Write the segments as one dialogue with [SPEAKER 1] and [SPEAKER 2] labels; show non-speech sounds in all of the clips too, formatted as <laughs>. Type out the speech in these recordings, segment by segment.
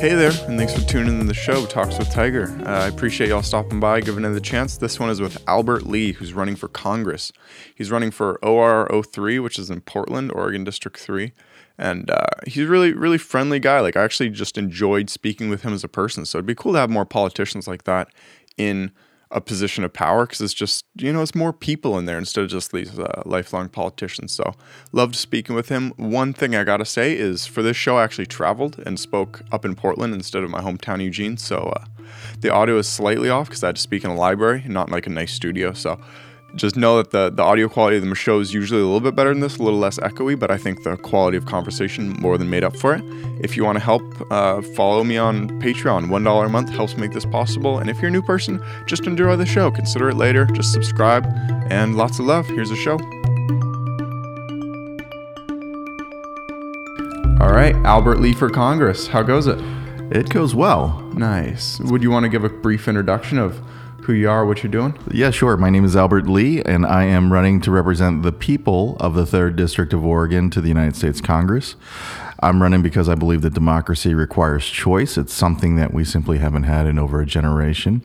[SPEAKER 1] Hey there, and thanks for tuning in the show, Talks with Tiger. Uh, I appreciate y'all stopping by, giving it a chance. This one is with Albert Lee, who's running for Congress. He's running for OR 03, which is in Portland, Oregon District 3. And uh, he's a really, really friendly guy. Like, I actually just enjoyed speaking with him as a person. So it'd be cool to have more politicians like that in a position of power because it's just you know it's more people in there instead of just these uh, lifelong politicians so loved speaking with him one thing i gotta say is for this show i actually traveled and spoke up in portland instead of my hometown eugene so uh, the audio is slightly off because i had to speak in a library not in like a nice studio so just know that the, the audio quality of the show is usually a little bit better than this, a little less echoey, but I think the quality of conversation more than made up for it. If you want to help, uh, follow me on Patreon. $1 a month helps make this possible. And if you're a new person, just enjoy the show. Consider it later. Just subscribe. And lots of love. Here's the show. All right, Albert Lee for Congress. How goes it?
[SPEAKER 2] It goes well.
[SPEAKER 1] Nice. Would you want to give a brief introduction of who you are, what you're doing?
[SPEAKER 2] Yeah, sure. My name is Albert Lee, and I am running to represent the people of the 3rd District of Oregon to the United States Congress. I'm running because I believe that democracy requires choice. It's something that we simply haven't had in over a generation.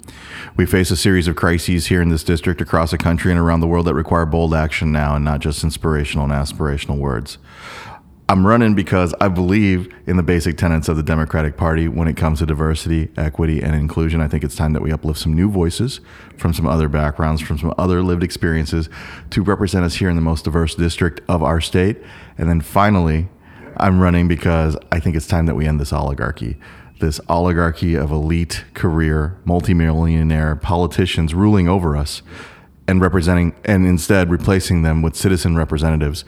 [SPEAKER 2] We face a series of crises here in this district, across the country, and around the world that require bold action now and not just inspirational and aspirational words. I'm running because I believe in the basic tenets of the Democratic Party when it comes to diversity, equity, and inclusion. I think it's time that we uplift some new voices from some other backgrounds, from some other lived experiences to represent us here in the most diverse district of our state. And then finally, I'm running because I think it's time that we end this oligarchy. This oligarchy of elite career, multimillionaire politicians ruling over us and representing, and instead replacing them with citizen representatives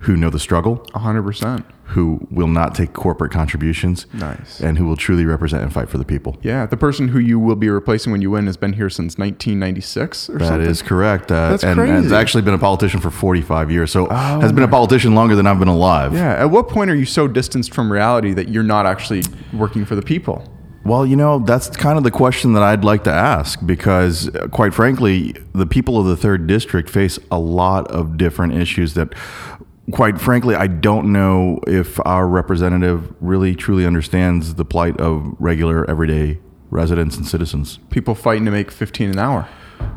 [SPEAKER 2] who know the struggle,
[SPEAKER 1] 100%.
[SPEAKER 2] who will not take corporate contributions,
[SPEAKER 1] Nice.
[SPEAKER 2] and who will truly represent and fight for the people.
[SPEAKER 1] Yeah, the person who you will be replacing when you win has been here since 1996 or
[SPEAKER 2] That
[SPEAKER 1] something.
[SPEAKER 2] is correct. Uh,
[SPEAKER 1] That's
[SPEAKER 2] and has
[SPEAKER 1] crazy. Oh
[SPEAKER 2] actually been a politician for 45 years. So has been a politician longer than I've been alive.
[SPEAKER 1] Yeah. At what point are you so distanced from reality that you're not actually working for the people?
[SPEAKER 2] Well, you know, that's kind of the question that I'd like to ask because, uh, quite frankly, the people of the third district face a lot of different issues that, quite frankly, I don't know if our representative really truly understands the plight of regular, everyday residents and citizens.
[SPEAKER 1] People fighting to make 15 an hour.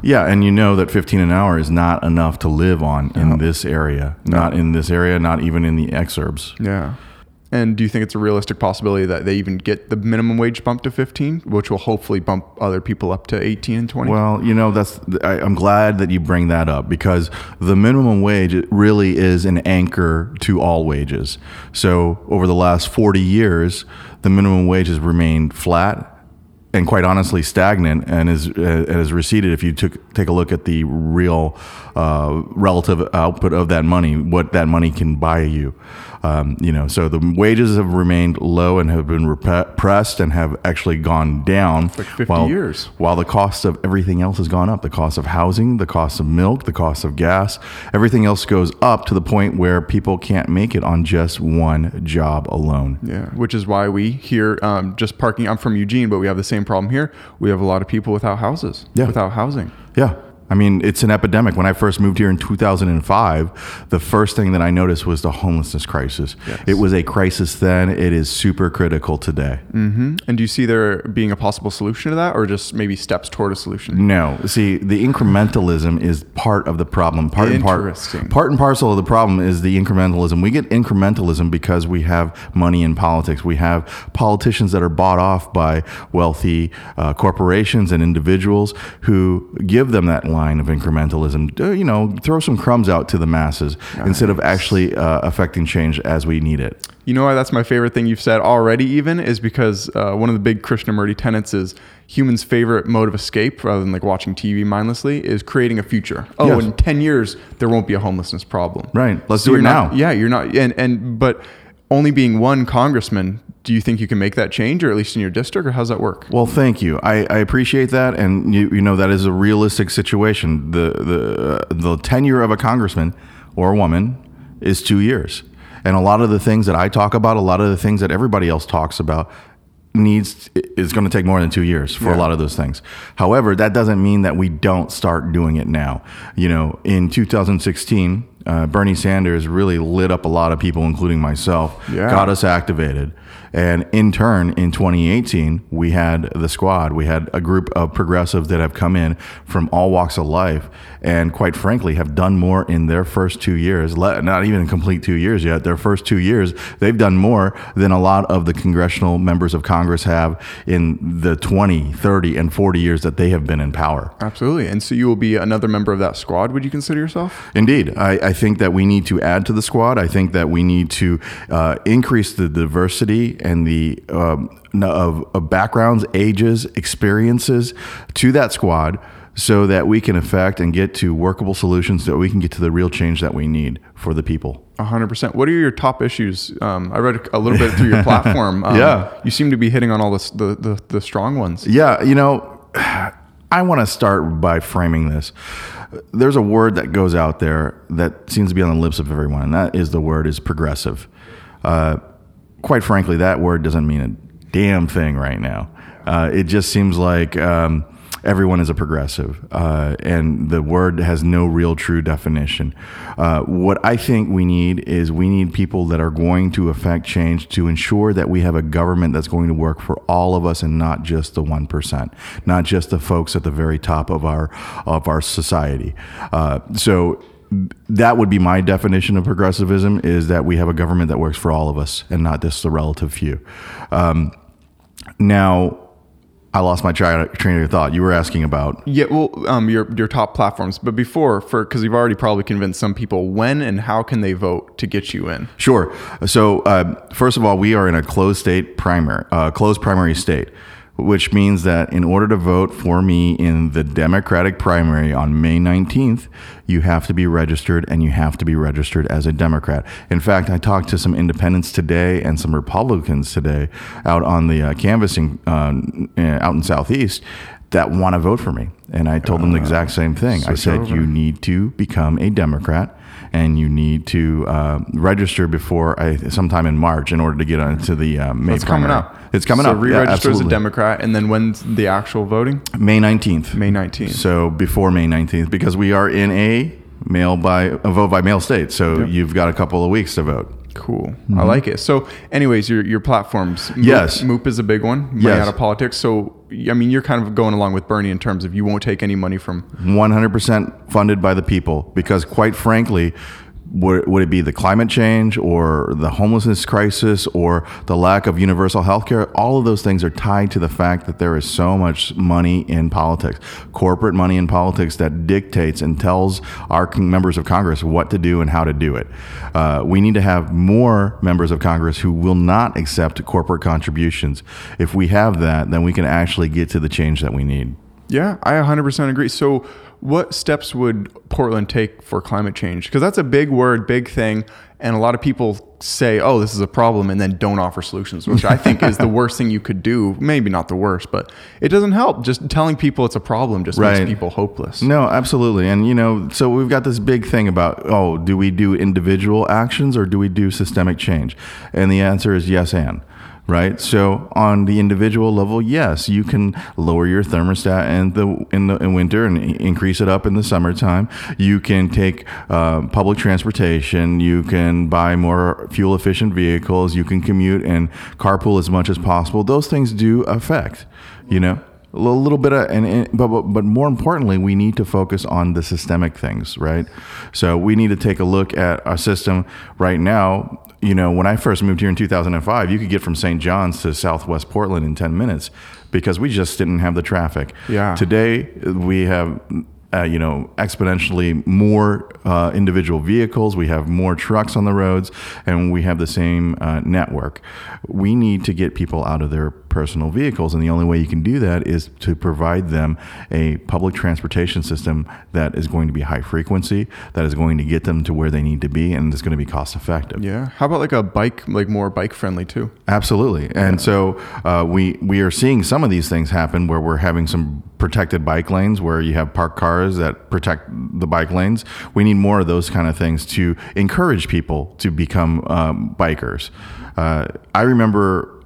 [SPEAKER 2] Yeah, and you know that 15 an hour is not enough to live on in this area. Not in this area, not even in the exurbs.
[SPEAKER 1] Yeah. And do you think it's a realistic possibility that they even get the minimum wage bumped to 15, which will hopefully bump other people up to 18 and 20?
[SPEAKER 2] Well, you know, that's I, I'm glad that you bring that up because the minimum wage really is an anchor to all wages. So over the last 40 years, the minimum wage has remained flat and quite honestly stagnant and is uh, has receded if you took take a look at the real uh, relative output of that money what that money can buy you um, you know so the wages have remained low and have been repressed and have actually gone down
[SPEAKER 1] like 50
[SPEAKER 2] while,
[SPEAKER 1] years.
[SPEAKER 2] while the cost of everything else has gone up the cost of housing the cost of milk the cost of gas everything else goes up to the point where people can't make it on just one job alone
[SPEAKER 1] Yeah, which is why we here um, just parking. I'm from Eugene, but we have the same problem here. We have a lot of people without houses,
[SPEAKER 2] Yeah.
[SPEAKER 1] without housing.
[SPEAKER 2] Yeah. I mean, it's an epidemic. When I first moved here in 2005, the first thing that I noticed was the homelessness crisis. It was a crisis then. It is super critical today.
[SPEAKER 1] And do you see there being a possible solution to that, or just maybe steps toward a solution?
[SPEAKER 2] No, see, the incrementalism is part of the problem. Part and part, part and parcel of the problem is the incrementalism. We get incrementalism because we have money in politics. We have politicians that are bought off by wealthy uh, corporations and individuals who give them that line of incrementalism. Uh, you know, throw some crumbs out to the masses instead of actually uh, affecting change as we need it.
[SPEAKER 1] You know why that's my favorite thing you've said already, even is because uh, one of the big Krishnamurti tenets is humans' favorite mode of escape, rather than like watching TV mindlessly, is creating a future. Oh,
[SPEAKER 2] Yes.
[SPEAKER 1] in ten years there won't be a homelessness problem.
[SPEAKER 2] Right. Let's
[SPEAKER 1] So
[SPEAKER 2] do it
[SPEAKER 1] not-
[SPEAKER 2] now.
[SPEAKER 1] yeah, you're not, and and but only being one congressman, do you think you can make that change, or at least in your district, or how's that work?
[SPEAKER 2] Well, thank you. I, I appreciate that, and you, you know that is a realistic situation. The the uh, the tenure of a congressman or a woman is two years, And a lot of the things that I talk about, a lot of the things that everybody else talks about, needs is going to take more than two years for
[SPEAKER 1] Yeah.
[SPEAKER 2] a lot of those things. However, that doesn't mean that we don't start doing it now. You know, in 2016, uh, Bernie Sanders really lit up a lot of people, including myself,
[SPEAKER 1] Yeah.
[SPEAKER 2] got us activated. And in turn, in 2018, we had the squad. We had a group of progressives that have come in from all walks of life and, quite frankly, have done more in their first two years, not even complete two years yet. Their first two years, they've done more than a lot of the congressional members of Congress have in the 20, 30, and 40 years that they have been in power.
[SPEAKER 1] Absolutely. And so you will be another member of that squad, would you consider yourself?
[SPEAKER 2] Indeed, I, I think that we need to add to the squad. I think that we need to uh, increase the diversity and the um, of, of backgrounds, ages, experiences to that squad, so that we can affect and get to workable solutions, so that we can get to the real change that we need for the people.
[SPEAKER 1] A hundred percent. What are your top issues? Um, I read a little bit through your platform. <laughs> Um,
[SPEAKER 2] Yeah.
[SPEAKER 1] you seem to be hitting on all this, the, the the strong ones.
[SPEAKER 2] Yeah, you know, <sighs> I want to start by framing this. There's a word that goes out there that seems to be on the lips of everyone, and that is the word is progressive. Uh, quite frankly, that word doesn't mean a damn thing right now. Uh, it just seems like um, everyone is a progressive, uh, and the word has no real true definition. Uh, what I think we need is we need people that are going to affect change to ensure that we have a government that's going to work for all of us and not just the one percent, not just the folks at the very top of our of our society. Uh, so that would be my definition of progressivism is that we have a government that works for all of us and not just the relative few. Um, now, I lost my train of thought. You were asking about
[SPEAKER 1] Yeah, well, um, your your top platforms, but before for because you've already probably convinced some people. When and how can they vote to get you in?
[SPEAKER 2] Sure. So, uh, first of all, we are in a closed state primary, uh, closed primary state, which means that in order to vote for me in the Democratic primary on May 19th, you have to be registered and you have to be registered as a Democrat. In fact, I talked to some independents today and some Republicans today out on the uh, canvassing uh, out in Southeast that want to vote for me. And I told them the exact same thing. I said,
[SPEAKER 1] over.
[SPEAKER 2] you need to become a Democrat and you need to uh, register before I, sometime in March in order to get onto the uh, May
[SPEAKER 1] It's coming up.
[SPEAKER 2] It's coming
[SPEAKER 1] so
[SPEAKER 2] up. Yeah,
[SPEAKER 1] Re-register as a. Democrat, and then when's the actual voting?
[SPEAKER 2] May 19th.
[SPEAKER 1] May nineteenth.
[SPEAKER 2] So before May 19th, because we are in a mail by a vote by mail state. So you've got a couple of weeks to vote.
[SPEAKER 1] Cool. I like it. So, anyways, your your platforms. Moop,
[SPEAKER 2] Mm-hmm. Yes.
[SPEAKER 1] Moop is a big one. Money
[SPEAKER 2] Yes.
[SPEAKER 1] out of politics. So, I mean, you're kind of going along with Bernie in terms of you won't take any money from.
[SPEAKER 2] 100% funded by the people because quite frankly would, would it be the climate change or the homelessness crisis or the lack of universal health care all of those things are tied to the fact that there is so much money in politics corporate money in politics that dictates and tells our members of congress what to do and how to do it. Uh, we need to have more members of congress who will not accept corporate contributions. If we have that then we can actually get to the change that we need.
[SPEAKER 1] Yeah, I 100% agree. So, what steps would Portland take for climate change? Because that's a big word, big thing, and a lot of people say, "Oh, this is a problem," and then don't offer solutions, which I think is the <laughs> worst thing you could do. Maybe not the worst, but it doesn't help. Just telling people it's a problem just
[SPEAKER 2] Right.
[SPEAKER 1] makes people hopeless.
[SPEAKER 2] No, absolutely. And, you know, so we've got this big thing about, oh, do we do individual actions or do we do systemic change? And the answer is yes and. Right, so on the individual level, yes, you can lower your thermostat in the in the in winter and increase it up in the summertime. You can take uh, public transportation. You can buy more fuel efficient vehicles. You can commute and carpool as much as possible. Those things do affect, you know a little, bit of and, but but more importantly we need to focus on the systemic things right so we need to take a look at our system right now you know when i first moved here in 2005 you could get from st john's to southwest portland in 10 minutes because we just didn't have the traffic
[SPEAKER 1] Yeah.
[SPEAKER 2] today we have uh, you know, exponentially more uh, individual vehicles. We have more trucks on the roads, and we have the same uh, network. We need to get people out of their personal vehicles, and the only way you can do that is to provide them a public transportation system that is going to be high frequency, that is going to get them to where they need to be, and is going to be cost effective.
[SPEAKER 1] Yeah. How about like a bike, like more bike friendly too?
[SPEAKER 2] Absolutely, and so uh, we we are seeing some of these things happen where we're having some protected bike lanes where you have parked cars that protect the bike lanes. We need more of those kind of things to encourage people to become um, bikers. Uh, I remember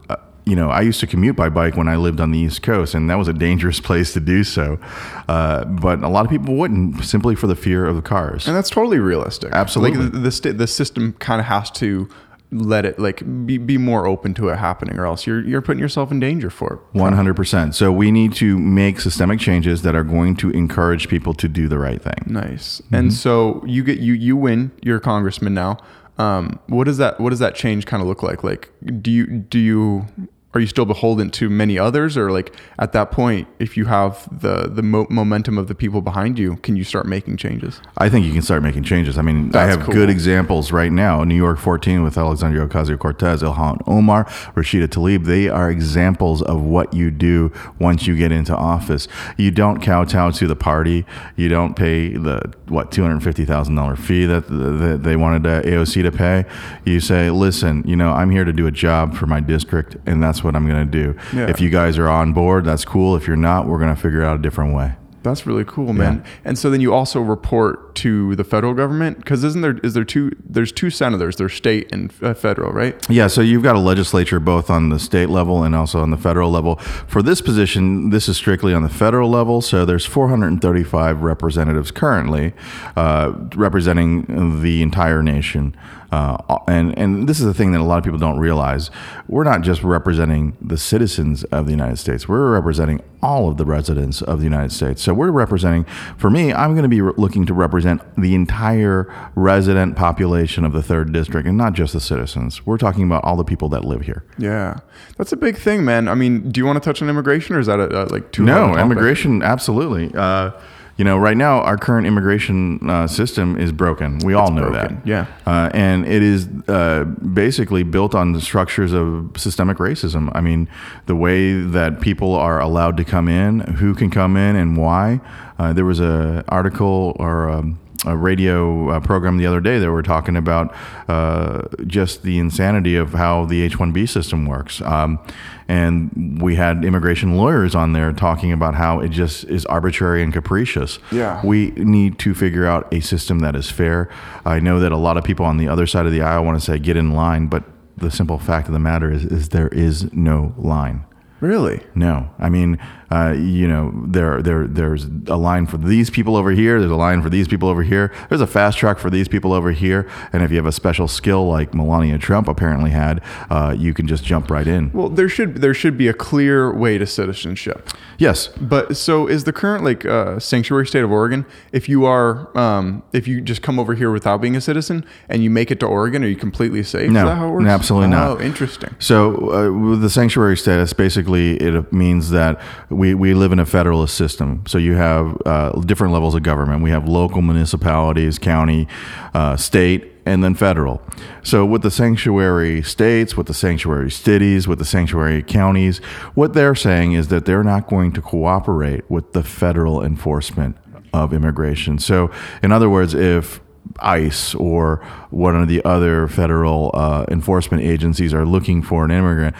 [SPEAKER 2] you know, I used to commute by bike when I lived on the East Coast, and that was a dangerous <laughs> place to do so. Uh, but a lot of people wouldn't simply for the fear of the cars.
[SPEAKER 1] And that's totally realistic.
[SPEAKER 2] Absolutely.
[SPEAKER 1] Like the, the, the system kind of has to let it like be, be more open to it happening or else you're you're putting yourself in danger for it
[SPEAKER 2] 100% so we need to make systemic changes that are going to encourage people to do the right thing
[SPEAKER 1] nice and so you get you you win you're a congressman now um, what does that what does that change kind of look like? Like do you do you are you still beholden to many others or like at that point if you have the the mo- momentum of the people behind you can you start making changes
[SPEAKER 2] I think you can start making changes. I mean, I have
[SPEAKER 1] cool.
[SPEAKER 2] good examples right now. New York 14 with Alexandria Ocasio Cortez, Ilhan Omar, Rashida Tlaib. They are examples of what you do once you get into office. You don't kowtow to the party. You don't pay the, what, $250,000 fee that, that they wanted AOC to pay. You say, listen, you know, I'm here to do a job for my district, and that's what I'm going to do.
[SPEAKER 1] Yeah.
[SPEAKER 2] If you guys are on board, that's cool. If you're not, we're going to figure out a different way.
[SPEAKER 1] That's really cool, man. And so then you also report to the federal government because isn't there is there two there's two senators, there's state and uh, federal, right?
[SPEAKER 2] Yeah, so you've got a legislature both on the state level and also on the federal level. For this position, this is strictly on the federal level. So there's 435 representatives currently uh, representing the entire nation. Uh, and and this is the thing that a lot of people don't realize. We're not just representing the citizens of the United States. We're representing all of the residents of the United States. So we're representing. For me, I'm going to be re- looking to represent the entire resident population of the third district, and not just the citizens. We're talking about all the people that live here.
[SPEAKER 1] Yeah, that's a big thing, man. I mean, do you want to touch on immigration, or is that a, a, like too?
[SPEAKER 2] No, immigration, absolutely. Uh, you know, right now our current immigration uh, system is broken. We all know
[SPEAKER 1] broken,
[SPEAKER 2] that.
[SPEAKER 1] yeah.
[SPEAKER 2] uh, and it is uh, basically built on the structures of systemic racism. I mean, the way that people are allowed to come in, who can come in, and why. Uh, there was a article or. Um, a radio uh, program the other day that were talking about uh, just the insanity of how the H 1B system works. Um, and we had immigration lawyers on there talking about how it just is arbitrary and capricious.
[SPEAKER 1] Yeah.
[SPEAKER 2] We need to figure out a system that is fair. I know that a lot of people on the other side of the aisle want to say get in line, but the simple fact of the matter is, is there is no line.
[SPEAKER 1] Really?
[SPEAKER 2] No, I mean, uh, you know, there, there, there's a line for these people over here. There's a line for these people over here. There's a fast track for these people over here. And if you have a special skill like Melania Trump apparently had, uh, you can just jump right in.
[SPEAKER 1] Well, there should there should be a clear way to citizenship.
[SPEAKER 2] Yes,
[SPEAKER 1] But so is the current like uh, sanctuary state of Oregon? If you are, um, if you just come over here without being a citizen and you make it to Oregon, are you completely safe?
[SPEAKER 2] No,
[SPEAKER 1] is that how it works?
[SPEAKER 2] absolutely not.
[SPEAKER 1] Oh, interesting.
[SPEAKER 2] So, uh, with the sanctuary status, basically, it means that we, we live in a federalist system. So, you have uh, different levels of government. We have local municipalities, county, uh, state, and then federal. So, with the sanctuary states, with the sanctuary cities, with the sanctuary counties, what they're saying is that they're not going to cooperate with the federal enforcement of immigration. So, in other words, if ICE or one of the other federal uh, enforcement agencies are looking for an immigrant,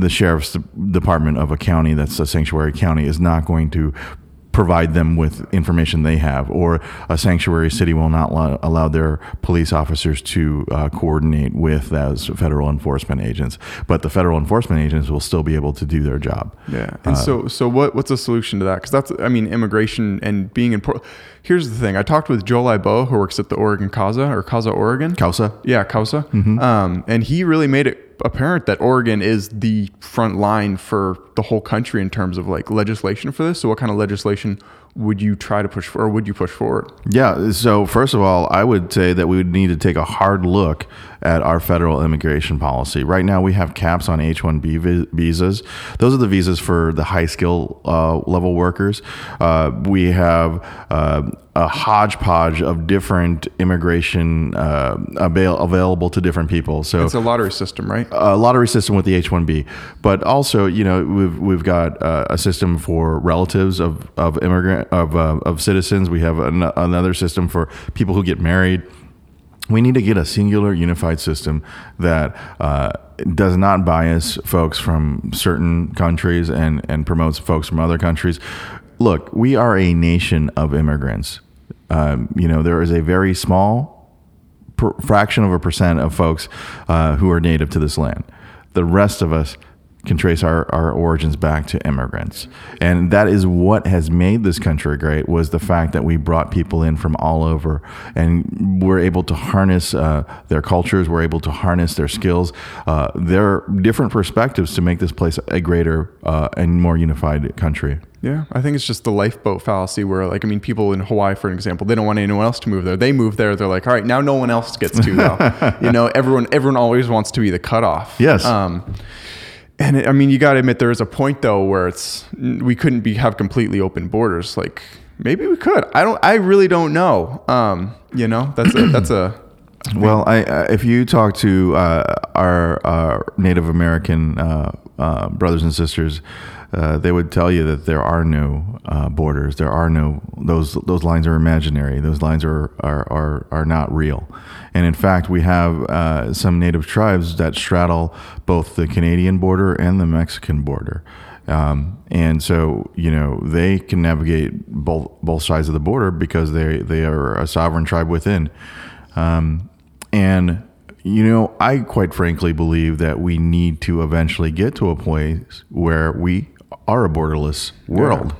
[SPEAKER 2] the sheriff's department of a county that's a sanctuary county is not going to provide them with information they have, or a sanctuary city will not allow, allow their police officers to uh, coordinate with as federal enforcement agents. But the federal enforcement agents will still be able to do their job.
[SPEAKER 1] Yeah. And so, so what? What's the solution to that? Because that's, I mean, immigration and being in. Port- Here's the thing. I talked with Joel Iboa, who works at the Oregon Casa or Casa Oregon.
[SPEAKER 2] Causa?
[SPEAKER 1] Yeah, Causa.
[SPEAKER 2] Mm-hmm.
[SPEAKER 1] Um, and he really made it apparent that Oregon is the front line for the whole country in terms of like legislation for this. So, what kind of legislation would you try to push for, or would you push forward?
[SPEAKER 2] Yeah. So first of all, I would say that we would need to take a hard look at our federal immigration policy. Right now, we have caps on H-1B visas. Those are the visas for the high skill uh, level workers. Uh, we have uh, a hodgepodge of different immigration uh, avail- available to different people. So
[SPEAKER 1] It's a lottery system, right?
[SPEAKER 2] a lottery system with the H-1B, but also you know we've we've got uh, a system for relatives of of immigrant of uh, of citizens. We have an, another system for people who get married. We need to get a singular, unified system that uh, does not bias folks from certain countries and and promotes folks from other countries. look, we are a nation of immigrants. Um, you know, there is a very small fraction of a percent of folks uh, who are native to this land. The rest of us can trace our, our origins back to immigrants and that is what has made this country great was the fact that we brought people in from all over and we're able to harness uh, their cultures we're able to harness their skills uh, their different perspectives to make this place a greater uh, and more unified country
[SPEAKER 1] Yeah, I think it's just the lifeboat fallacy where, like, I mean, people in Hawaii, for example, they don't want anyone else to move there. They move there, they're like, all right, now no one else gets to. Though. <laughs> you know, everyone, everyone always wants to be the cutoff.
[SPEAKER 2] Yes.
[SPEAKER 1] Um, and it, I mean, you got to admit there is a point though where it's we couldn't be have completely open borders. Like maybe we could. I don't. I really don't know. Um, you know, that's a that's a <clears throat>
[SPEAKER 2] Well, I, uh, if you talk to uh, our, uh, Native American uh, uh, brothers and sisters, uh, they would tell you that there are no uh, borders. There are no those those lines are imaginary. Those lines are are are, are not real. And in fact, we have uh, some Native tribes that straddle both the Canadian border and the Mexican border. Um, and so, you know, they can navigate both both sides of the border because they they are a sovereign tribe within. Um, and you know, I quite frankly believe that we need to eventually get to a place where we are a borderless world.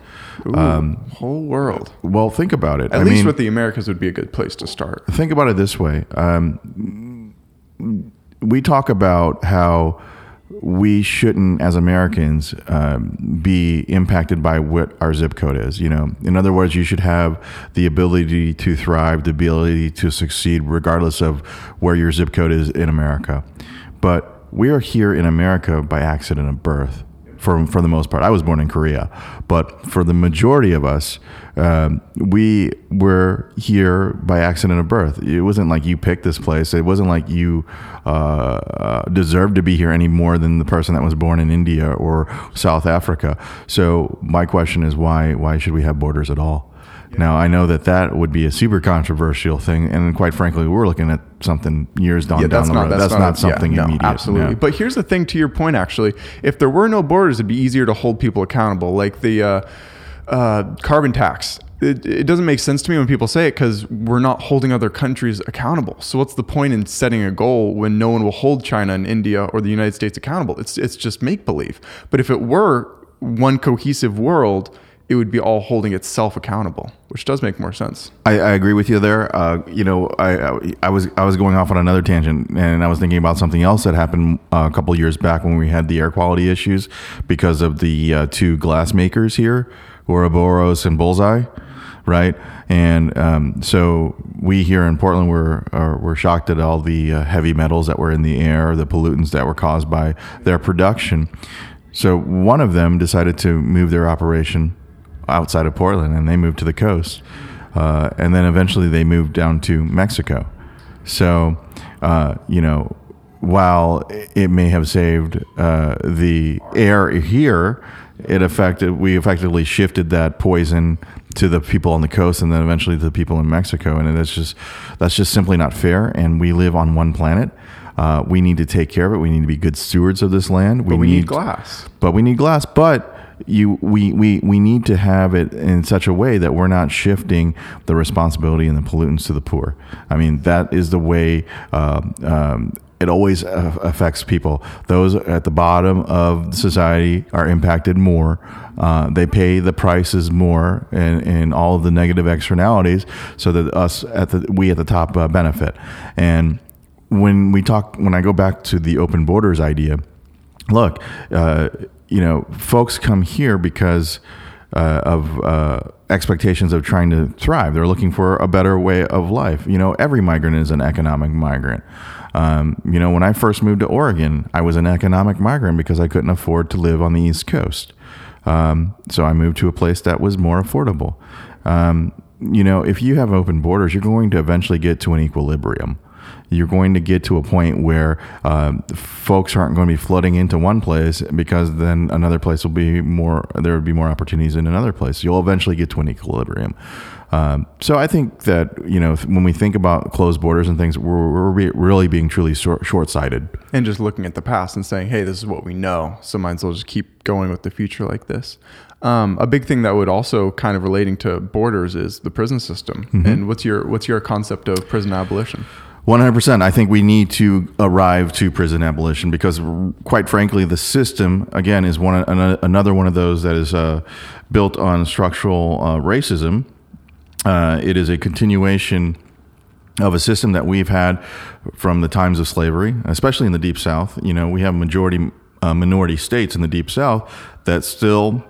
[SPEAKER 1] ooh, whole world.
[SPEAKER 2] Well, think about it.
[SPEAKER 1] At
[SPEAKER 2] I
[SPEAKER 1] least
[SPEAKER 2] mean,
[SPEAKER 1] with the Americas would be a good place to start.
[SPEAKER 2] think about it this way. Um, we talk about how we shouldn't, as Americans, um, be impacted by what our zip code is. You know, in other words, you should have the ability to thrive, the ability to succeed, regardless of where your zip code is in America. But we are here in America by accident of birth for, for the most part. I was born in Korea, but for the majority of us, um, we were here by accident of birth. It wasn't like you picked this place. It wasn't like you uh, uh, deserved to be here any more than the person that was born in India or South Africa. So my question is, why why should we have borders at all? Now I know that that would be a super controversial thing, and quite frankly, we're looking at something years down, down the road. That's, not,
[SPEAKER 1] a-
[SPEAKER 2] something
[SPEAKER 1] yeah, no,
[SPEAKER 2] immediate.
[SPEAKER 1] absolutely.
[SPEAKER 2] Yeah.
[SPEAKER 1] But here's the thing: to your point, actually, if there were no borders, it'd be easier to hold people accountable. Like the uh, uh, carbon tax. It, it doesn't make sense to me when people say it because we're not holding other countries accountable. So what's the point in setting a goal when no one will hold China and India or the United States accountable? It's it's just make believe. But if it were one cohesive world, it would be all holding itself accountable, which does make more sense.
[SPEAKER 2] I, I agree with you there. Uh, you know, I, I I was I was going off on another tangent, and I was thinking about something else that happened uh, a couple years back when we had the air quality issues because of the uh, two glass makers here, Uroboros and Bullseye, right? And um, so we here in Portland were are, were shocked at all the uh, heavy metals that were in the air, the pollutants that were caused by their production. So one of them decided to move their operation outside of Portland, and they moved to the coast. Uh, and then eventually they moved down to Mexico. So, uh, you know, while it may have saved uh, the air here, it affected we effectively shifted that poison to the people on the coast and then eventually to the people in Mexico, and that's just that's just simply not fair. And we live on one planet. Uh, we need to take care of it. We need to be good stewards of this land.
[SPEAKER 1] But we need glass.
[SPEAKER 2] but we need glass. But you, we, we, we need to have it in such a way that we're not shifting the responsibility and the pollutants to the poor. I mean, that is the way. Um, um, it always uh, affects people. Those at the bottom of society are impacted more. Uh, they pay the prices more and, and all of the negative externalities, so that us at the we at the top uh, benefit. And when we talk, when I go back to the open borders idea, look, uh, you know, folks come here because uh, of uh, expectations of trying to thrive. They're looking for a better way of life. You know, every migrant is an economic migrant. Um, you know, when I first moved to Oregon, I was an economic migrant because I couldn't afford to live on the East Coast. Um, so I moved to a place that was more affordable. Um, you know, if you have open borders, you're going to eventually get to an equilibrium. You're going to get to a point where uh, folks aren't going to be flooding into one place because then another place will be more. There would be more opportunities in another place. You'll eventually get to an equilibrium. Um, so I think that you know when we think about closed borders and things, we're, we're re- really being truly short sighted
[SPEAKER 1] and just looking at the past and saying, "Hey, this is what we know." So might as well just keep going with the future like this. Um, a big thing that would also kind of relating to borders is the prison system. Mm-hmm. And what's your what's your concept of prison abolition?
[SPEAKER 2] 100%. I think we need to arrive to prison abolition because, quite frankly, the system, again, is one another one of those that is uh, built on structural uh, racism uh, it is a continuation of a system that we've had from the times of slavery, especially in the Deep South. You know, we have majority uh, minority states in the Deep South that still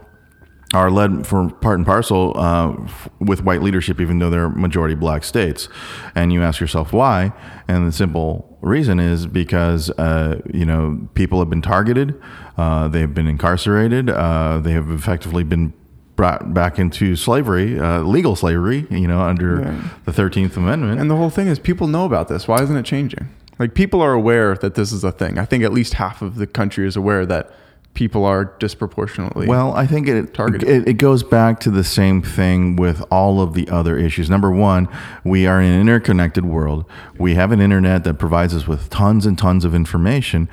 [SPEAKER 2] are led for part and parcel uh, with white leadership, even though they're majority black states. And you ask yourself why, and the simple reason is because uh, you know people have been targeted, uh, they've been incarcerated, uh, they have effectively been brought back into slavery, uh, legal slavery, you know, under right. the 13th Amendment.
[SPEAKER 1] And the whole thing is people know about this. Why isn't it changing? Like people are aware that this is a thing. I think at least half of the country is aware that people are disproportionately
[SPEAKER 2] well i think it, targeted. It, it goes back to the same thing with all of the other issues. Number one we are in an interconnected world. We have an internet that provides us with tons and tons of information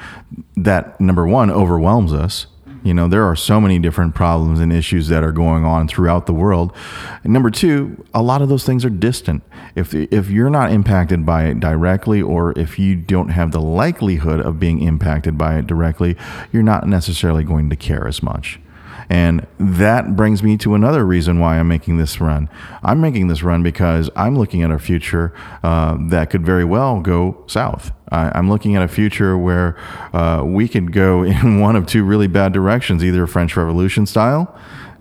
[SPEAKER 2] that number one overwhelms us you know, there are so many different problems and issues that are going on throughout the world. And number two, a lot of those things are distant. If if you're not impacted by it directly, or if you don't have the likelihood of being impacted by it directly, you're not necessarily going to care as much. And that brings me to another reason why I'm making this run. I'm making this run because I'm looking at a future uh, that could very well go south. I, am looking at a future where uh, we could go <laughs> in one of two really bad directions, either French Revolution style,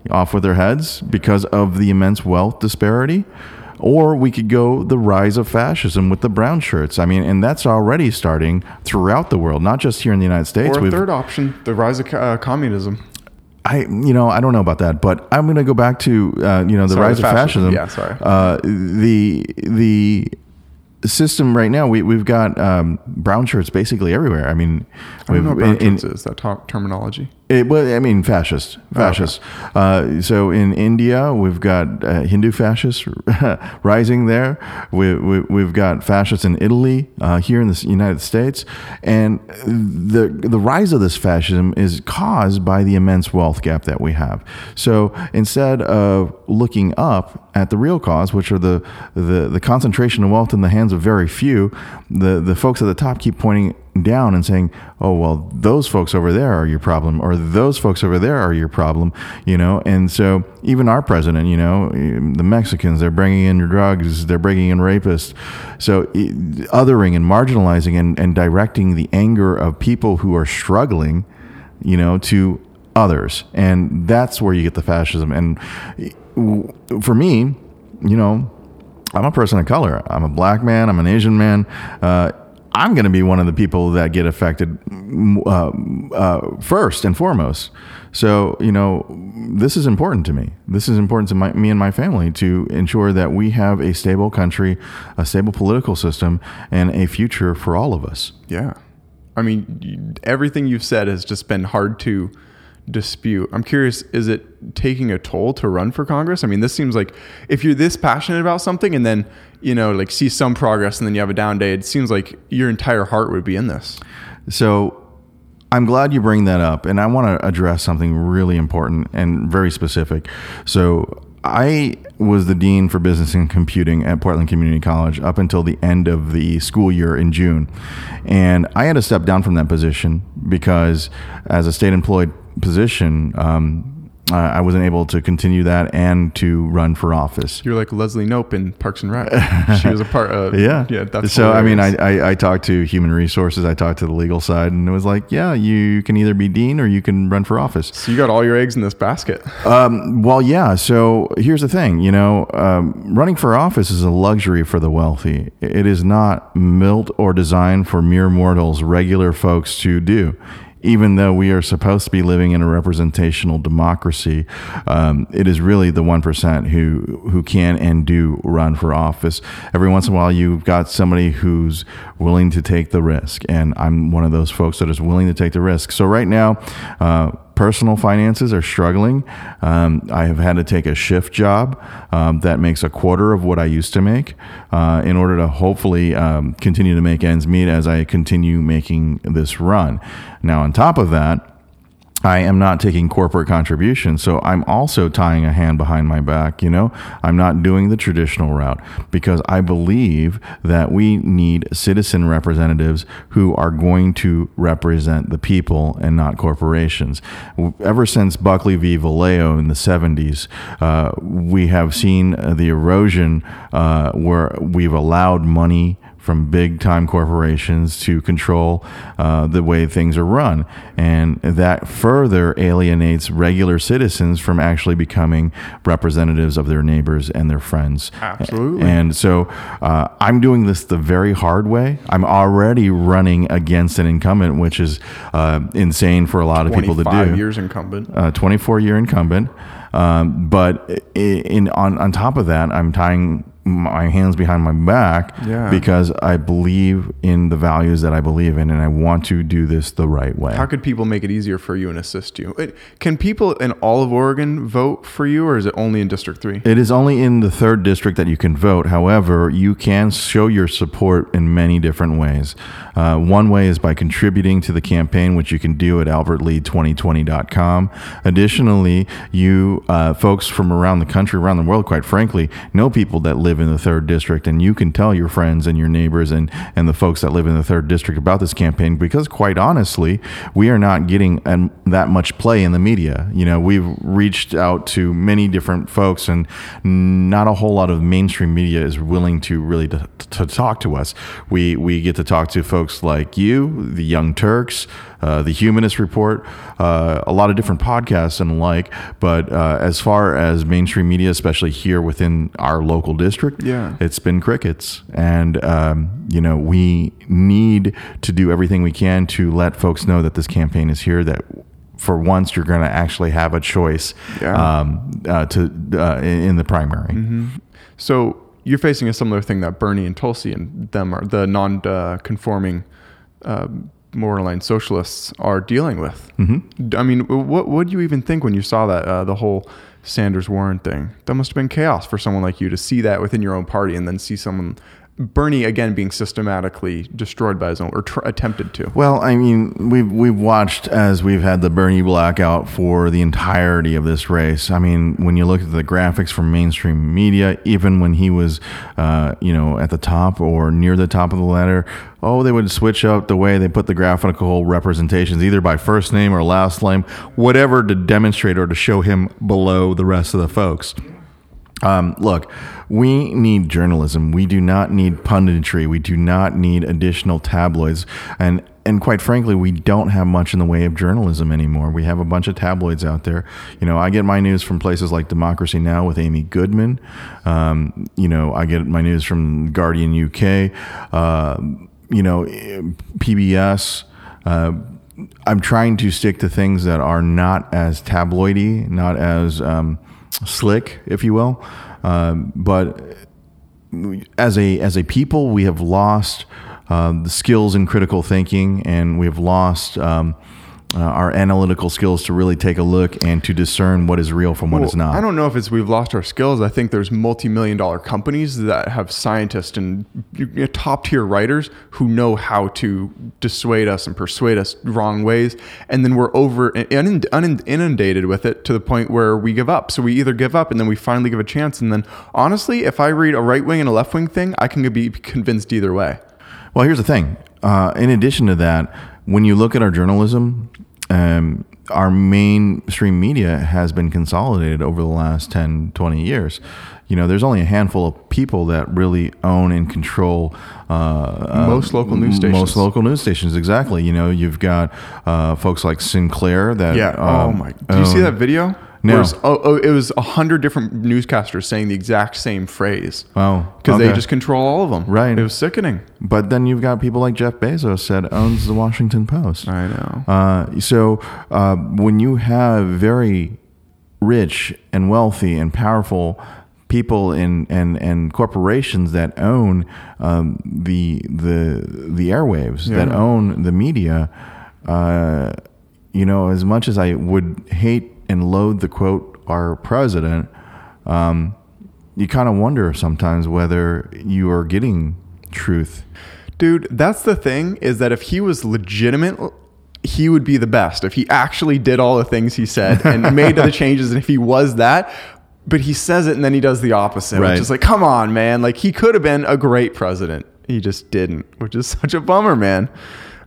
[SPEAKER 2] off with their heads because of the immense wealth disparity, or we could go the rise of fascism with the brown shirts. I mean, and that's already starting throughout the world, not just here in the United States.
[SPEAKER 1] Or a We've, third option, the rise of uh, communism.
[SPEAKER 2] I, you know, I don't know about that, but I'm going to go back to, uh, you know, the sorry, rise of fascism. fascism.
[SPEAKER 1] Yeah, sorry. Uh,
[SPEAKER 2] the the system right now, we we've got um, brown shirts basically everywhere. I mean,
[SPEAKER 1] I don't know brown in, shirts is that talk, terminology.
[SPEAKER 2] It, well, I mean, fascist, fascist. Okay. uh, so in India, we've got uh, Hindu fascists <laughs> rising there. We, we, have got fascists in Italy, uh, here in the United States, and the the rise of this fascism is caused by the immense wealth gap that we have. So instead of looking up at the real cause, which are the the, the concentration of wealth in the hands of very few, the the folks at the top keep pointing down and saying, "Oh, well, those folks over there are your problem, or those folks over there are your problem," you know. And so, even our president, you know, the Mexicans, they're bringing in your drugs, they're bringing in rapists. So, othering and marginalizing and, and directing the anger of people who are struggling, you know, to others, and that's where you get the fascism. And for me, you know. I'm a person of color. I'm a black man. I'm an Asian man. Uh, I'm going to be one of the people that get affected uh, uh, first and foremost. So, you know, this is important to me. This is important to my, me and my family to ensure that we have a stable country, a stable political system, and a future for all of us.
[SPEAKER 1] Yeah. I mean, everything you've said has just been hard to dispute. I'm curious, is it taking a toll to run for Congress? I mean, this seems like if you're this passionate about something and then, you know, like see some progress and then you have a down day, it seems like your entire heart would be in this.
[SPEAKER 2] So I'm glad you bring that up. And I want to address something really important and very specific. So I was the dean for business and computing at Portland Community College up until the end of the school year in June. And I had to step down from that position because, as a state employed position, um, uh, I wasn't able to continue that and to run for office.
[SPEAKER 1] You're like Leslie Knope in Parks and Rec. <laughs> she was a part of
[SPEAKER 2] yeah,
[SPEAKER 1] yeah.
[SPEAKER 2] That's so. Hilarious. I mean, I, I, I talked to human resources. I talked to the legal side, and it was like, yeah, you can either be dean or you can run for office.
[SPEAKER 1] So you got all your eggs in this basket.
[SPEAKER 2] Um, well, yeah. So here's the thing. You know, um, running for office is a luxury for the wealthy. It is not built or designed for mere mortals, regular folks to do even though we are supposed to be living in a representational democracy, um, it is really the one percent who who can and do run for office. Every once in a while, you've got somebody who's willing to take the risk, and I'm one of those folks that is willing to take the risk. So right now. Uh, personal finances are struggling. Um, I have had to take a shift job um, that makes a quarter of what I used to make uh, in order to hopefully um, continue to make ends meet as I continue making this run. Now, on top of that, I am not taking corporate contributions. So I'm also tying a hand behind my back. You know, I'm not doing the traditional route because I believe that we need citizen representatives who are going to represent the people and not corporations. Ever since Buckley v. Valeo in the 70s, uh, we have seen the erosion uh, where we've allowed money from big time corporations to control uh, the way things are run. And that further alienates regular citizens from actually becoming representatives of their neighbors and their friends.
[SPEAKER 1] Absolutely.
[SPEAKER 2] And so uh, I'm doing this the very hard way. I'm already running against an incumbent, which is uh, insane for a lot of people to do.
[SPEAKER 1] years incumbent.
[SPEAKER 2] Uh, 24 year incumbent. Um, but in on on top of that, I'm tying my hands behind my back
[SPEAKER 1] Yeah.
[SPEAKER 2] because I believe in the values that I believe in, and I want to do this the right way.
[SPEAKER 1] How could people make it easier for you and assist you? It- Can people in all of Oregon vote for you, or is it only in District 3?
[SPEAKER 2] It is only in the third district that you can vote. However, you can show your support in many different ways. Uh, one way is by contributing to the campaign, which you can do at albertlee2020.com. Additionally, you uh, folks from around the country, around the world, quite frankly, know people that live in the third district, and you can tell your friends and your neighbors and, and the folks that live in the third district about this campaign because, quite honestly, we are not getting um, that much play in the media. You know, we've reached out to many different folks, and not a whole lot of mainstream media is willing to really to, to talk to us. We we get to talk to folks like you, the Young Turks, uh, the Humanist Report, uh, a lot of different podcasts and the like. But uh, as far as mainstream media, especially here within our local district,
[SPEAKER 1] Yeah.
[SPEAKER 2] it's been crickets. And um, you know, we need to do everything we can to let folks know that this campaign is here. That for once you're going to actually have a choice
[SPEAKER 1] Yeah.
[SPEAKER 2] um, uh, to uh, in the primary.
[SPEAKER 1] So you're facing a similar thing that Bernie and Tulsi and them are the non-conforming uh, borderline socialists are dealing with. Mm-hmm. I mean, what what do you even think when you saw that uh, the whole Sanders Warren thing? That must have been chaos for someone like you to see that within your own party and then see someone. Bernie again being systematically destroyed by his own or tr- attempted to.
[SPEAKER 2] Well, I mean, we've we've watched as we've had the Bernie blackout for the entirety of this race. I mean, when you look at the graphics from mainstream media, even when he was, uh, you know, at the top or near the top of the ladder, oh, they would switch out the way they put the graphical representations, either by first name or last name, whatever to demonstrate or to show him below the rest of the folks. Um, look, we need journalism. We do not need punditry. We do not need additional tabloids. And and quite frankly, we don't have much in the way of journalism anymore. We have a bunch of tabloids out there. You know, I get my news from places like Democracy Now! with Amy Goodman. Um, you know, I get my news from Guardian UK. Uh, you know, PBS. Uh, I'm trying to stick to things that are not as tabloidy, not as um, slick, if you will. Um, but as a as a people, we have lost um, the skills in critical thinking, and we have lost um, uh, our analytical skills to really take a look and to discern what is real from what is
[SPEAKER 1] Well,
[SPEAKER 2] not.
[SPEAKER 1] I don't know if it's we've lost our skills. I think there's multi-million dollar companies that have scientists and top tier writers who know how to dissuade us and persuade us wrong ways, and then we're over inund- inund- inundated with it to the point where we give up. So we either give up and then we finally give a chance, and then honestly, if I read a right wing and a left wing thing, I can be convinced either way.
[SPEAKER 2] Well, here's the thing. Uh, in addition to that, when you look at our journalism, um, our mainstream media has been consolidated over the last 10, 20 years. You know, there's only a handful of people that really own and control uh, uh,
[SPEAKER 1] Most local news stations.
[SPEAKER 2] Most local news stations, exactly. You know, you've got uh, folks like Sinclair that.
[SPEAKER 1] Yeah. oh
[SPEAKER 2] um,
[SPEAKER 1] my. Do you see that video?
[SPEAKER 2] No.
[SPEAKER 1] Whereas, oh, oh, it was a hundred different newscasters saying the exact same phrase
[SPEAKER 2] Oh,
[SPEAKER 1] because they just control all of them.
[SPEAKER 2] Right.
[SPEAKER 1] It was sickening.
[SPEAKER 2] But then you've got people like Jeff Bezos said owns the Washington Post.
[SPEAKER 1] I know.
[SPEAKER 2] Uh, so uh, when you have very rich and wealthy and powerful people in and, and corporations that own um, the the the airwaves that own the media, uh, you know, as much as I would hate and load the quote our president, um, you kind of wonder sometimes whether you are getting truth.
[SPEAKER 1] Dude, that's the thing is that if he was legitimate, he would be the best. If he actually did all the things he said and <laughs> made the changes, and if he was that, but he says it and then he does the opposite,
[SPEAKER 2] Right.
[SPEAKER 1] which is like, come on, man. Like he could have been a great president. He just didn't, which is such a bummer, man.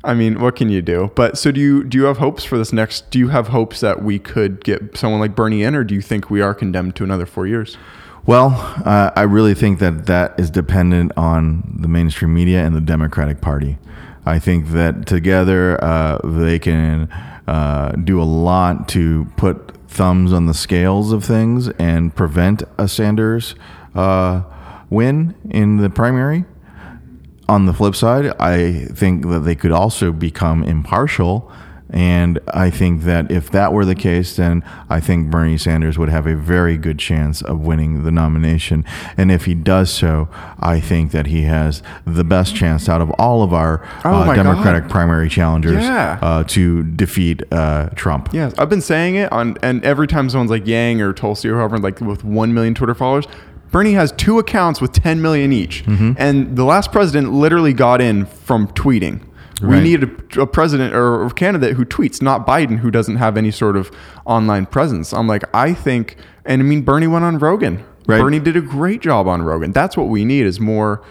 [SPEAKER 1] I mean, what can you do? But so do you do you have hopes for this next do you have hopes that we could get someone like Bernie in or do you think we are condemned to another 4 years?
[SPEAKER 2] Well, uh, I really think that that is dependent on the mainstream media and the Democratic Party. I think that together uh, they can uh, do a lot to put thumbs on the scales of things and prevent a Sanders uh, win in the primary. On the flip side, I think that they could also become impartial. And I think that if that were the case, then I think Bernie Sanders would have a very good chance of winning the nomination. And if he does so, I think that he has the best chance out of all of our
[SPEAKER 1] Oh
[SPEAKER 2] uh, Democratic
[SPEAKER 1] God.
[SPEAKER 2] primary challengers
[SPEAKER 1] Yeah.
[SPEAKER 2] uh, to defeat uh, Trump.
[SPEAKER 1] Yes, I've been saying it on, and every time someone's like Yang or Tulsi or whoever, like with one million Twitter followers, Bernie has two accounts with 10 million each,
[SPEAKER 2] Mm-hmm.
[SPEAKER 1] and the last president literally got in from tweeting. We need a, a president or a candidate who tweets, not Biden, who doesn't have any sort of online presence. I'm like, I think, and I mean, Bernie went on Rogan.
[SPEAKER 2] Right.
[SPEAKER 1] Bernie did a great job on Rogan. That's what we need is more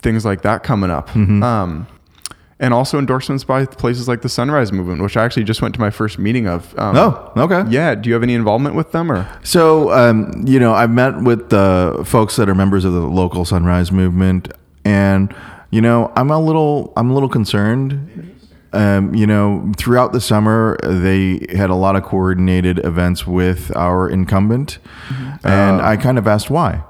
[SPEAKER 1] things like that coming up.
[SPEAKER 2] Mm-hmm.
[SPEAKER 1] Um, and also endorsements by places like the Sunrise Movement, which I actually just went to my first meeting of. Um,
[SPEAKER 2] Oh, okay.
[SPEAKER 1] yeah. Do you have any involvement with them or?
[SPEAKER 2] So, um, you know, I've met with the folks that are members of the local Sunrise Movement, and you know, I'm a little, I'm a little concerned. Um, you know, throughout the summer, they had a lot of coordinated events with our incumbent, and I kind of asked why.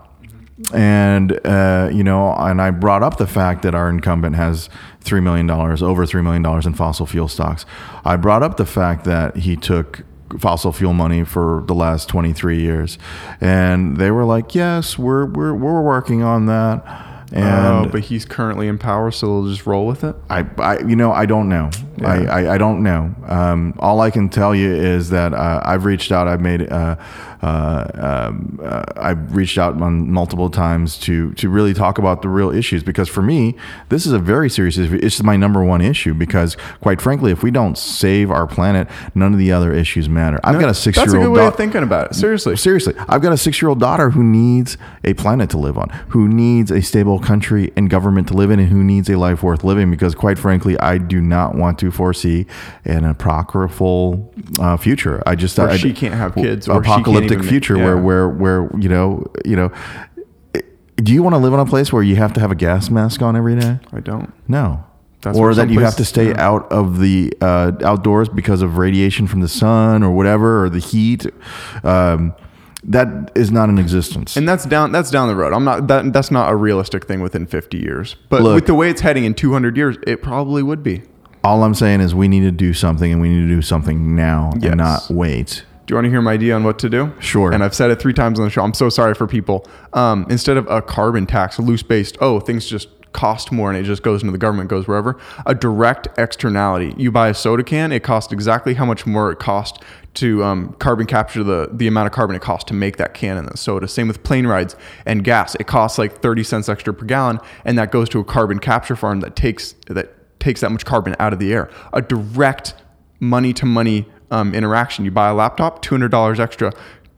[SPEAKER 2] And uh, you know, and I brought up the fact that our incumbent has three million dollars, over three million dollars in fossil fuel stocks. I brought up the fact that he took fossil fuel money for the last 23 years, and they were like, "Yes, we're we're we're working on that." And
[SPEAKER 1] oh, but he's currently in power, so they'll just roll with it.
[SPEAKER 2] I, I, you know, I don't know. I, I, I don't know. Um, all I can tell you is that uh, I've reached out. I've made, uh, um, uh, I've reached out on multiple times to to really talk about the real issues because for me, this is a very serious issue. It's my number one issue because, quite frankly, if we don't save our planet, none of the other issues matter. I've got a six year old.
[SPEAKER 1] That's a good way
[SPEAKER 2] daughter.
[SPEAKER 1] of thinking about it. Seriously.
[SPEAKER 2] Seriously, I've got a six year old daughter who needs a planet to live on, who needs a stable country and government to live in, and who needs a life worth living. Because, quite frankly, I do not want to foresee an apocryphal uh, future. I just
[SPEAKER 1] Where
[SPEAKER 2] I,
[SPEAKER 1] she can't have kids, or she can't
[SPEAKER 2] apocalyptic future where
[SPEAKER 1] yeah.
[SPEAKER 2] where where you know you know. Do you want to live in a place where you have to have a gas mask on every day?
[SPEAKER 1] I don't.
[SPEAKER 2] No.
[SPEAKER 1] That's
[SPEAKER 2] or that you have to stay
[SPEAKER 1] yeah.
[SPEAKER 2] out of the uh, outdoors because of radiation from the sun or whatever, or the heat. Um, that is not in existence.
[SPEAKER 1] And that's down. That's down the road. I'm not. That that's not a realistic thing within 50 years. But
[SPEAKER 2] Look.
[SPEAKER 1] with the way it's heading in 200 years, it probably would be.
[SPEAKER 2] All I'm saying is we need to do something, and we need to do something now
[SPEAKER 1] Yes.
[SPEAKER 2] and not wait.
[SPEAKER 1] Do you want to hear my idea on what to do?
[SPEAKER 2] Sure.
[SPEAKER 1] And I've said it three times on the show. I'm so sorry for people. Um, instead of a carbon tax, a loose based, oh, things just cost more and it just goes into the government, goes wherever. A direct externality. You buy a soda can, it costs exactly how much more it costs to um, carbon capture the the amount of carbon it costs to make that can in the soda. Same with plane rides and gas. It costs like 30 cents extra per gallon, and that goes to a carbon capture farm that takes that takes that much carbon out of the air. A direct money to money um, interaction. You buy a laptop, two hundred dollars extra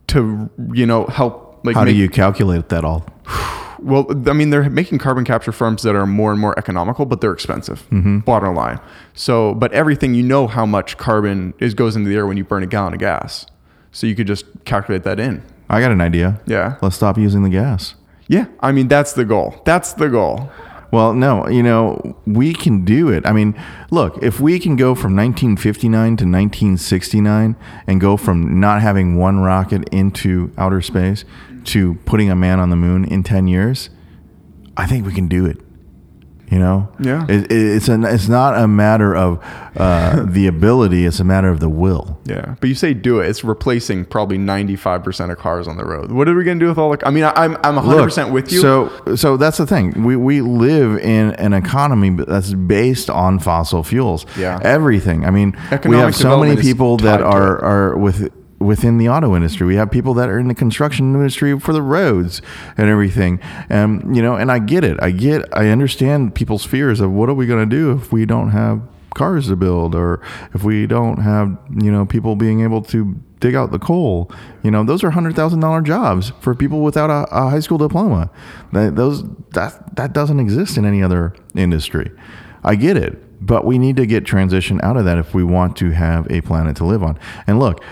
[SPEAKER 1] to you know help. Like
[SPEAKER 2] How do you calculate that all? <sighs>
[SPEAKER 1] Well, I mean, they're making carbon capture firms that are more and more economical, but they're expensive. Bottom line. So, but everything you know how much carbon is goes into the air when you burn a gallon of gas. So you could just calculate that in.
[SPEAKER 2] I got an idea.
[SPEAKER 1] Yeah.
[SPEAKER 2] Let's stop using the gas.
[SPEAKER 1] Yeah. I mean, that's the goal. That's the goal.
[SPEAKER 2] Well, no, you know, we can do it. I mean, look, if we can go from 1959 to 1969 and go from not having one rocket into outer space to putting a man on the moon in 10 years, I think we can do it. You know,
[SPEAKER 1] Yeah.
[SPEAKER 2] It, it- it's an, it's not a matter of uh, <laughs> the ability; it's a matter of the will.
[SPEAKER 1] Yeah, but you say do it. It's replacing probably ninety five percent of cars on the road. What are we gonna do with all the? I mean, I, I'm I'm hundred percent with you.
[SPEAKER 2] So, so that's the thing. We we live in an economy that's based on fossil fuels.
[SPEAKER 1] Yeah.
[SPEAKER 2] everything. I mean, we have so many people that are are with within the auto industry. We have people that are in the construction industry for the roads and everything. And you know, and I get it. I get. I understand people's fears of what are we going to do if we don't have cars to build or if we don't have you know people being able to dig out the coal you know those are hundred thousand dollar jobs for people without a, a high school diploma that those that that doesn't exist in any other industry i get it but we need to get transition out of that if we want to have a planet to live on and look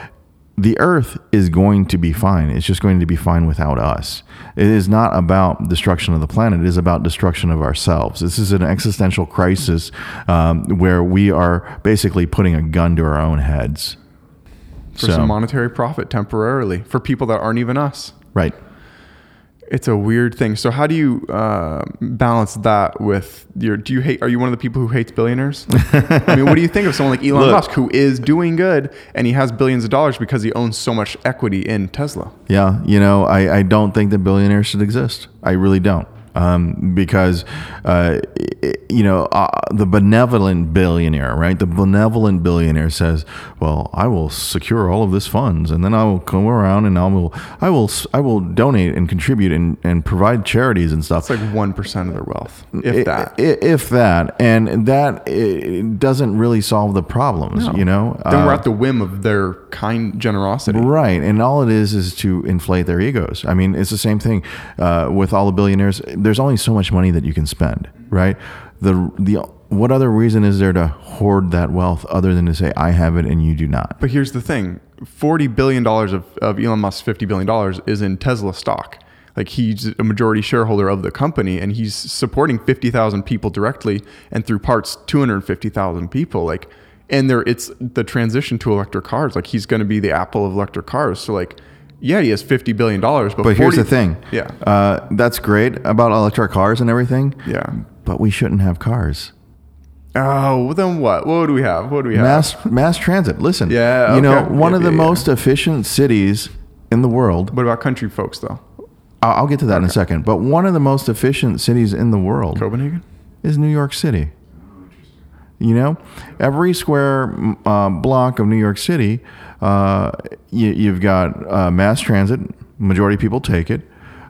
[SPEAKER 2] the earth is going to be fine. It's just going to be fine without us. It is not about destruction of the planet. It is about destruction of ourselves. This is an existential crisis um, where we are basically putting a gun to our own heads.
[SPEAKER 1] for some monetary profit temporarily for people that aren't even us.
[SPEAKER 2] right.
[SPEAKER 1] It's a weird thing. So how do you uh, balance that with your? Do you hate? Are you one of the people who hates billionaires? I mean, what do you think of someone like Elon <laughs>
[SPEAKER 2] Look.
[SPEAKER 1] Musk who is doing good and he has billions of dollars because he owns so much equity in Tesla?
[SPEAKER 2] Yeah, you know, I, I don't think that billionaires should exist. I really don't. Um, because, uh, you know, uh, the benevolent billionaire, right? The benevolent billionaire says, "Well, I will secure all of this funds, and then I will come around and I will, I will, I will donate and contribute and, and provide charities and stuff."
[SPEAKER 1] It's like one percent of their wealth, if that.
[SPEAKER 2] if that, and that doesn't really solve the problems, you know.
[SPEAKER 1] then we're
[SPEAKER 2] Uh,
[SPEAKER 1] at the whim of their kind generosity.
[SPEAKER 2] Right, and all it is is to inflate their egos. I mean, it's the same thing uh, with all the billionaires. There's only so much money that you can spend, right? The the what other reason is there to hoard that wealth other than to say I have it and you do not?
[SPEAKER 1] But here's the thing: forty billion dollars of, of Elon Musk's fifty billion dollars is in Tesla stock. Like he's a majority shareholder of the company, and he's supporting fifty thousand people directly, and through parts, two hundred fifty thousand people. Like, and there, it's the transition to electric cars. Like he's going to be the Apple of electric cars. So like, yeah, he has fifty billion dollars, but
[SPEAKER 2] But here's the thing.
[SPEAKER 1] Yeah,
[SPEAKER 2] Uh, that's great about electric cars and everything.
[SPEAKER 1] yeah.
[SPEAKER 2] But we shouldn't have cars.
[SPEAKER 1] Oh, well, then what? What do we have? What do we have?
[SPEAKER 2] Mass mass transit. Listen.
[SPEAKER 1] Yeah,
[SPEAKER 2] You know, one
[SPEAKER 1] Yeah,
[SPEAKER 2] of the
[SPEAKER 1] yeah, yeah.
[SPEAKER 2] most efficient cities in the world.
[SPEAKER 1] What about country folks though?
[SPEAKER 2] I'll I'll get to that in a second. But one of the most efficient cities in the world
[SPEAKER 1] Copenhagen.
[SPEAKER 2] is New York City. You know, every square mm, uh, block of New York City, uh, you, you've got uh, mass transit. Majority of people take it.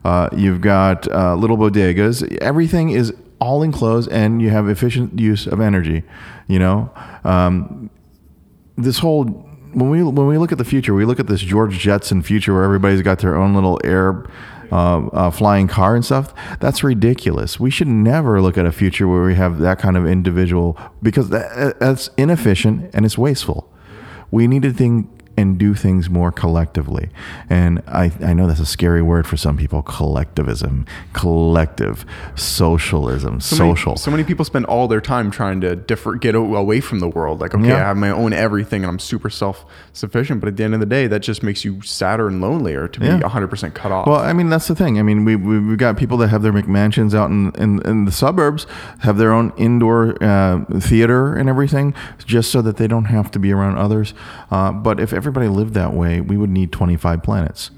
[SPEAKER 2] Uh, you've got uh, little bodegas. Everything is all enclosed, and you have efficient use of energy. You know, um, this whole when we when we look at the future, we look at this George Jetson future where everybody's got their own little air uh, uh, flying car and stuff. That's ridiculous. We should never look at a future where we have that kind of individual because that, that's inefficient and it's wasteful. We need to think and do things more collectively. And I, I know that's a scary word for some people collectivism, collective, socialism,
[SPEAKER 1] so many-
[SPEAKER 2] social.
[SPEAKER 1] so many people spend all their time trying to differ, get away from the world. Like, okay,
[SPEAKER 2] Yeah.
[SPEAKER 1] I have my own everything and I'm super self sufficient. But at the end of the day, that just makes you sadder and lonelier to be
[SPEAKER 2] Yeah.
[SPEAKER 1] 100% cut off.
[SPEAKER 2] Well, I mean, that's the thing. I mean, we, we, we've got people that have their McMansions out in, in, in the suburbs, have their own indoor uh, theater and everything, just so that they don't have to be around others. Uh, but if everybody lived that way, we would need 25 planets.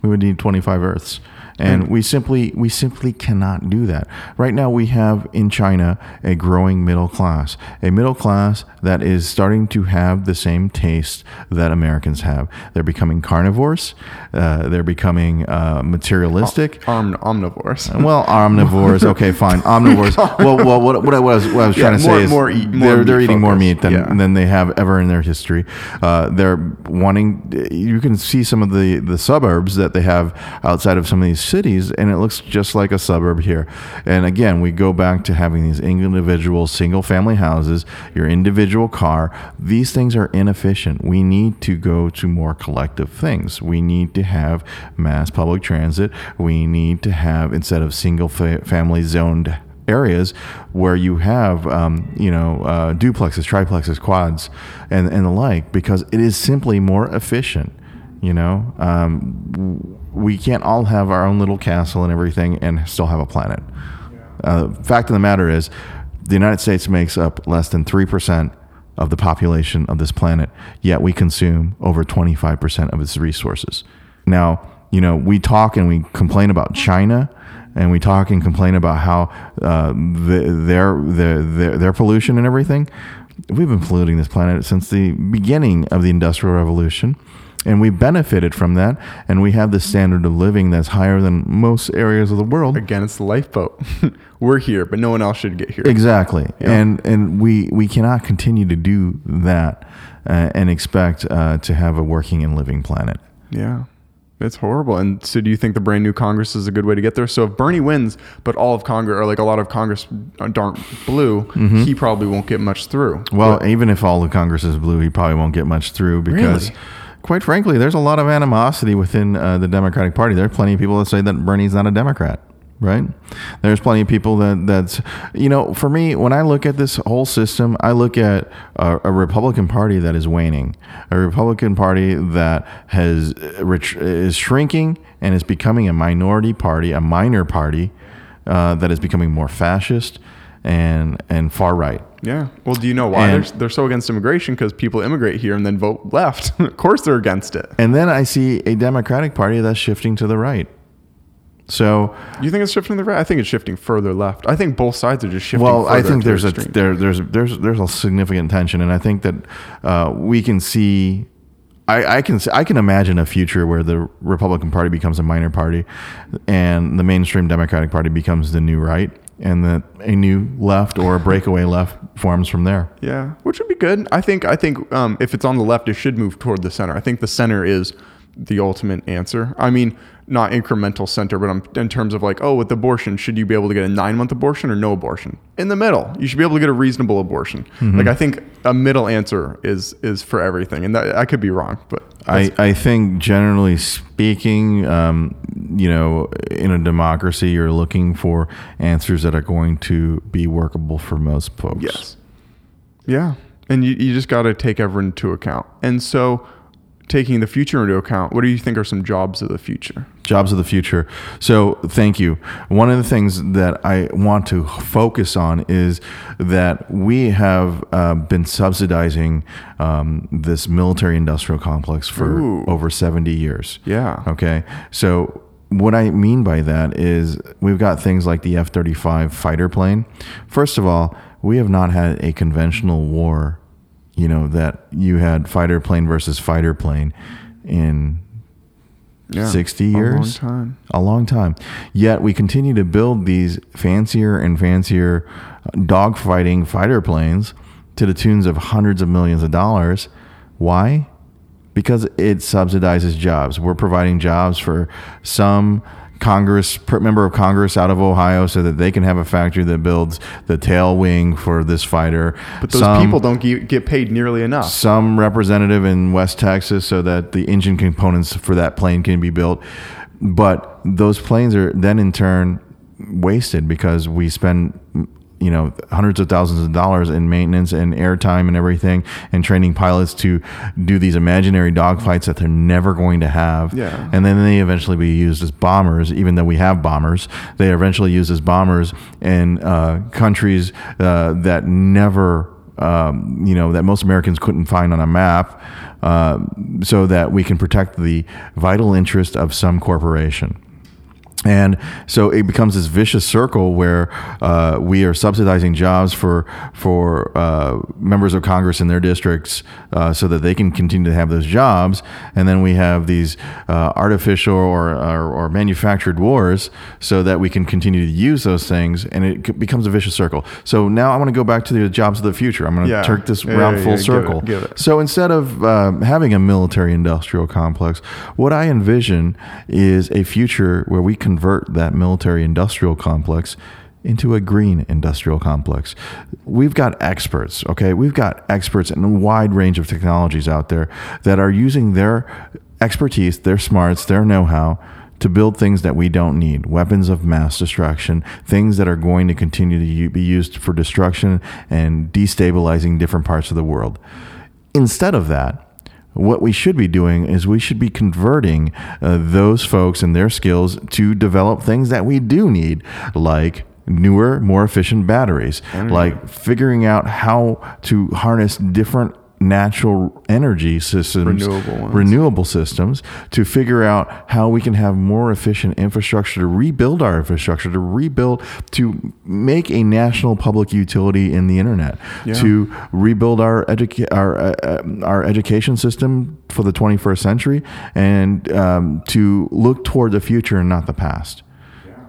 [SPEAKER 2] We would need 25 Earths. And we simply we simply cannot do that. Right now we have in China a growing middle class, a middle class that is starting to have the same taste that Americans have. They're becoming carnivores. Uh, they're becoming uh, materialistic.
[SPEAKER 1] Arm, omnivores.
[SPEAKER 2] Well, omnivores. <laughs> Okay, fine. Omnivores. Well, well what, what I was, what I was
[SPEAKER 1] Yeah,
[SPEAKER 2] trying to
[SPEAKER 1] more-
[SPEAKER 2] say is
[SPEAKER 1] more eat- more
[SPEAKER 2] they're, they're eating more meat than,
[SPEAKER 1] Yeah.
[SPEAKER 2] than they have ever in their history. Uh, they're wanting. You can see some of the the suburbs that they have outside of some of these cities, and it looks just like a suburb here. And again, we go back to having these individual single family houses, your individual car. These things are inefficient. We need to go to more collective things. We need to have mass public transit. We need to have instead of single fa- family zoned areas where you have, um, you know, uh, duplexes, triplexes, quads, and, and the like, because it is simply more efficient. You know, um, we can't all have our own little castle and everything and still have a planet. Uh, fact of the matter is, the United States makes up less than 3% of the population of this planet, yet we consume over 25% of its resources. Now, you know, we talk and we complain about China and we talk and complain about how uh, the, their, their, their, their pollution and everything. We've been polluting this planet since the beginning of the Industrial Revolution and we benefited from that and we have the standard of living that's higher than most areas of the world
[SPEAKER 1] Again, it's the lifeboat. <laughs> We're here, but no one else should get here.
[SPEAKER 2] exactly and and we we cannot continue to do that uh, and expect uh, to have a working and living planet
[SPEAKER 1] Yeah. It's horrible. And so do you think the brand new Congress is a good way to get there? So if Bernie wins, but all of Congress or like a lot of Congress aren't blue,
[SPEAKER 2] Mm-hmm.
[SPEAKER 1] he probably won't get much through.
[SPEAKER 2] well even if all the congress is blue he probably won't get much through because
[SPEAKER 1] Really?
[SPEAKER 2] Quite frankly there's a lot of animosity within uh, the democratic party. There are plenty of people that say that bernie's not a democrat right? There's plenty of people that that's you know for me when i look at this whole system i look at a, a republican party that is waning a republican party that has uh, is shrinking and is becoming a minority party a minor party uh, that is becoming more fascist and and far right
[SPEAKER 1] Yeah. Well, do you know why
[SPEAKER 2] And-
[SPEAKER 1] they're, they're so against immigration? Because people immigrate here and then vote left. <laughs> of course they're against it.
[SPEAKER 2] and then i see a democratic party that's shifting to the right so
[SPEAKER 1] You think it's shifting to the right? I think it's shifting further left. I think both sides are just shifting.
[SPEAKER 2] Well, I think there's a
[SPEAKER 1] extreme.
[SPEAKER 2] there there's there's there's a significant tension, and I think that uh, we can see. I, I can I can imagine a future where the Republican Party becomes a minor party, and the mainstream Democratic Party becomes the new right, and that a new left or a breakaway left forms from there.
[SPEAKER 1] Yeah, which would be good. I think. I think um, if it's on the left, it should move toward the center. I think the center is the ultimate answer. I mean, not incremental center, but I'm, in terms of like, oh, with abortion, should you be able to get a nine month abortion or no abortion? In the middle, you should be able to get a reasonable abortion.
[SPEAKER 2] Mm-hmm.
[SPEAKER 1] Like, I think a middle answer is is for everything, and that, I could be wrong, but
[SPEAKER 2] I, I think generally speaking, um, you know, in a democracy, you're looking for answers that are going to be workable for most folks.
[SPEAKER 1] Yes. Yeah. And you, you just got to take everyone into account. And so, taking the future into account, what do you think are some jobs of the future?
[SPEAKER 2] Jobs of the future. So, thank you. One of the things that I want to focus on is that we have uh, been subsidizing um, this military industrial complex for
[SPEAKER 1] Ooh.
[SPEAKER 2] over 70 years.
[SPEAKER 1] Yeah.
[SPEAKER 2] Okay. So, what I mean by that is we've got things like the F 35 fighter plane. First of all, we have not had a conventional war, you know, that you had fighter plane versus fighter plane in
[SPEAKER 1] Yeah.
[SPEAKER 2] 60
[SPEAKER 1] A long
[SPEAKER 2] years?
[SPEAKER 1] time.
[SPEAKER 2] a long time. Yet we continue to build these fancier and fancier uh, dogfighting fighter planes to the tunes of hundreds of millions of dollars. Why? Because it subsidizes jobs. We're providing jobs for some congress member of congress out of ohio so that they can have a factory that builds the tail wing for this fighter
[SPEAKER 1] But those
[SPEAKER 2] Some-
[SPEAKER 1] people don't get paid nearly enough.
[SPEAKER 2] some representative in West Texas so that the engine components for that plane can be built. But those planes are then in turn wasted because we spend you know hundreds of thousands of dollars in maintenance and airtime and everything and training pilots to do these imaginary dogfights that they're never going to have
[SPEAKER 1] Yeah.
[SPEAKER 2] and then they eventually be used as bombers even though we have bombers they eventually used as bombers in uh, countries uh, that never um, you know that most Americans couldn't find on a map, uh, so that we can protect the vital interest of some corporation. And so it becomes this vicious circle where uh, we are subsidizing jobs for for uh, members of Congress in their districts, uh, so that they can continue to have those jobs, and then we have these uh, artificial or, or, or manufactured wars, so that we can continue to use those things, and it becomes a vicious circle. So now I want to go back to the jobs of the future. I'm going to
[SPEAKER 1] Yeah.
[SPEAKER 2] turn this
[SPEAKER 1] Yeah,
[SPEAKER 2] round
[SPEAKER 1] yeah,
[SPEAKER 2] full
[SPEAKER 1] yeah, give it,
[SPEAKER 2] circle.
[SPEAKER 1] give it.
[SPEAKER 2] So instead of um, having a military industrial complex, what I envision is a future where we convert that military industrial complex into a green industrial complex. We've got experts, okay? We've got experts in a wide range of technologies out there that are using their expertise, their smarts, their know how to build things that we don't need weapons of mass destruction, things that are going to continue to be used for destruction and destabilizing different parts of the world. Instead of that, what we should be doing is we should be converting uh, those folks and their skills to develop things that we do need, like newer, more efficient batteries, like figuring out how to harness different natural energy systems,
[SPEAKER 1] Renewable ones.
[SPEAKER 2] renewable systems, to figure out how we can have more efficient infrastructure to rebuild our infrastructure, to rebuild, to make a national public utility in the internet,
[SPEAKER 1] Yeah.
[SPEAKER 2] to rebuild our educa- our uh, uh, our education system for the 21st century, and um, to look toward the future and not the past.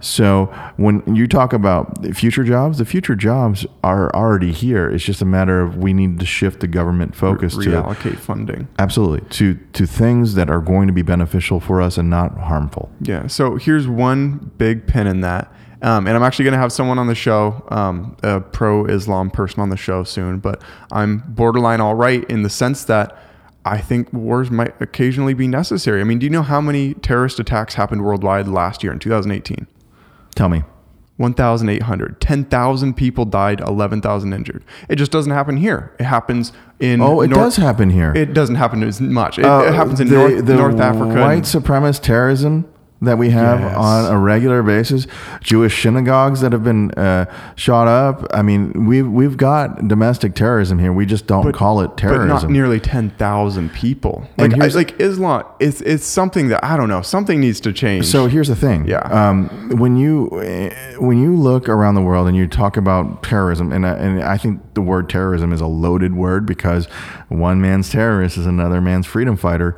[SPEAKER 2] So when you talk about future jobs, the future jobs are already here. It's just a matter of we need to shift the government focus to
[SPEAKER 1] reallocate funding.
[SPEAKER 2] absolutely to to things that are going to be beneficial for us and not harmful.
[SPEAKER 1] Yeah. So here's one big pin in that. Um, and I'm actually going to have someone on the show, um, a pro Islam person on the show soon, but I'm borderline all right in the sense that I think wars might occasionally be necessary. I mean, do you know how many terrorist attacks happened worldwide last year in 2018?
[SPEAKER 2] Tell me.
[SPEAKER 1] 1,800. 10,000 people died, 11,000 injured. It just doesn't happen here. It happens in.
[SPEAKER 2] Oh, it
[SPEAKER 1] North-
[SPEAKER 2] does happen here.
[SPEAKER 1] It doesn't happen as much. It,
[SPEAKER 2] Uh,
[SPEAKER 1] it happens in
[SPEAKER 2] the,
[SPEAKER 1] North,
[SPEAKER 2] the
[SPEAKER 1] North Africa.
[SPEAKER 2] White
[SPEAKER 1] and-
[SPEAKER 2] supremacist terrorism that we have
[SPEAKER 1] Yes.
[SPEAKER 2] on a regular basis, Jewish synagogues that have been uh, shot up. I mean, we've we've got domestic terrorism here. We just don't call it
[SPEAKER 1] but
[SPEAKER 2] terrorism.
[SPEAKER 1] not nearly 10,000 people.
[SPEAKER 2] And
[SPEAKER 1] Like, I, like Islam, it's, it's something that, I don't know, something needs to change.
[SPEAKER 2] So here's the thing.
[SPEAKER 1] Yeah.
[SPEAKER 2] Um, when you eh, when you look around the world and you talk about terrorism, and I- and I think the word terrorism is a loaded word because one man's terrorist is another man's freedom fighter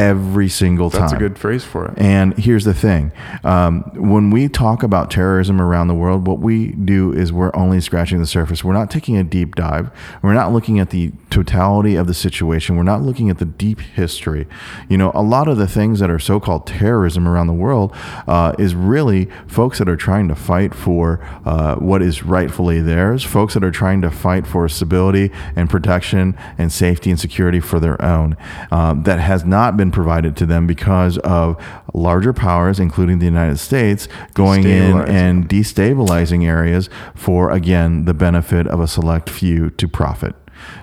[SPEAKER 2] every single time.
[SPEAKER 1] that's a good phrase for it.
[SPEAKER 2] And here's the thing um, when we talk about terrorism around the world, what we do is we're only scratching the surface. We're not taking a deep dive. We're not looking at the totality of the situation. We're not looking at the deep history. You know, a lot of the things that are so called terrorism around the world uh, is really folks that are trying to fight for uh, what is rightfully theirs, folks that are trying to fight for stability and protection and safety and security for their own. Um, that has not been provided to them because of larger powers, including the United States, going in and destabilizing areas for, again, the benefit of a select few to profit.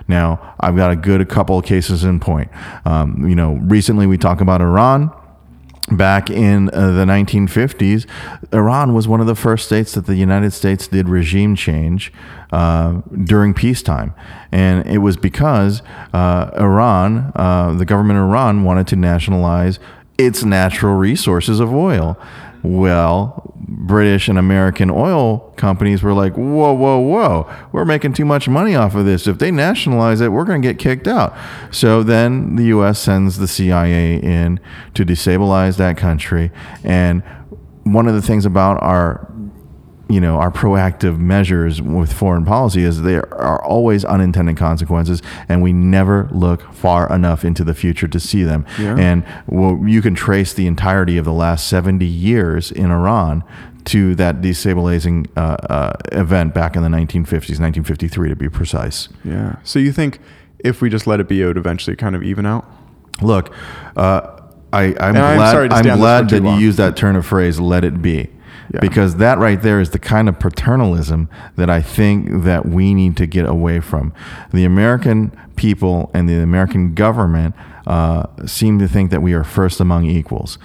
[SPEAKER 2] Now, I've got a good couple of cases in point. Um, you know, recently we talk about Iran back in uh, the 1950s, Iran was one of the first states that the United States did regime change uh, during peacetime. And it was because uh, Iran, uh, the government of Iran, wanted to nationalize its natural resources of oil. Well, British and American oil companies were like, whoa, whoa, whoa, we're making too much money off of this. If they nationalize it, we're going to get kicked out. So then the U.S. sends the CIA in to destabilize that country. And one of the things about our you know our proactive measures with foreign policy is there are always unintended consequences and we never look far enough into the future to see them
[SPEAKER 1] Yeah.
[SPEAKER 2] and well, you can trace the entirety of the last 70 years in iran to that destabilizing uh, uh, event back in the 1950s 1953 to be precise
[SPEAKER 1] Yeah. So you think if we just let it be, it would eventually kind of even out?
[SPEAKER 2] Look, uh, I, I'm
[SPEAKER 1] I'm
[SPEAKER 2] glad, I'm
[SPEAKER 1] this
[SPEAKER 2] glad that you
[SPEAKER 1] long.
[SPEAKER 2] use that turn of phrase, let it be.
[SPEAKER 1] Yeah.
[SPEAKER 2] Because that right there is the kind of paternalism that I think that we need to get away from. The American people and the American government uh, seem to think that we are first among equals.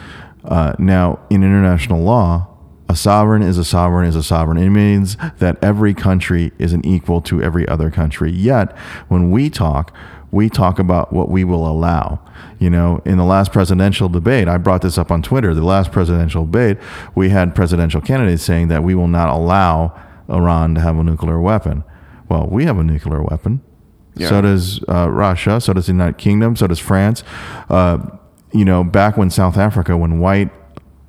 [SPEAKER 2] Uh, now, in international law, a sovereign is a sovereign is a sovereign. It means that every country is an equal to every other country. Yet, when we talk, we talk about what we will allow. You know, in the last presidential debate, I brought this up on Twitter. The last presidential debate, we had presidential candidates saying that we will not allow Iran to have a nuclear weapon. Well, we have a nuclear weapon.
[SPEAKER 1] Yeah.
[SPEAKER 2] So does uh, Russia. So does the United Kingdom. So does France. Uh, you know, back when South Africa, when white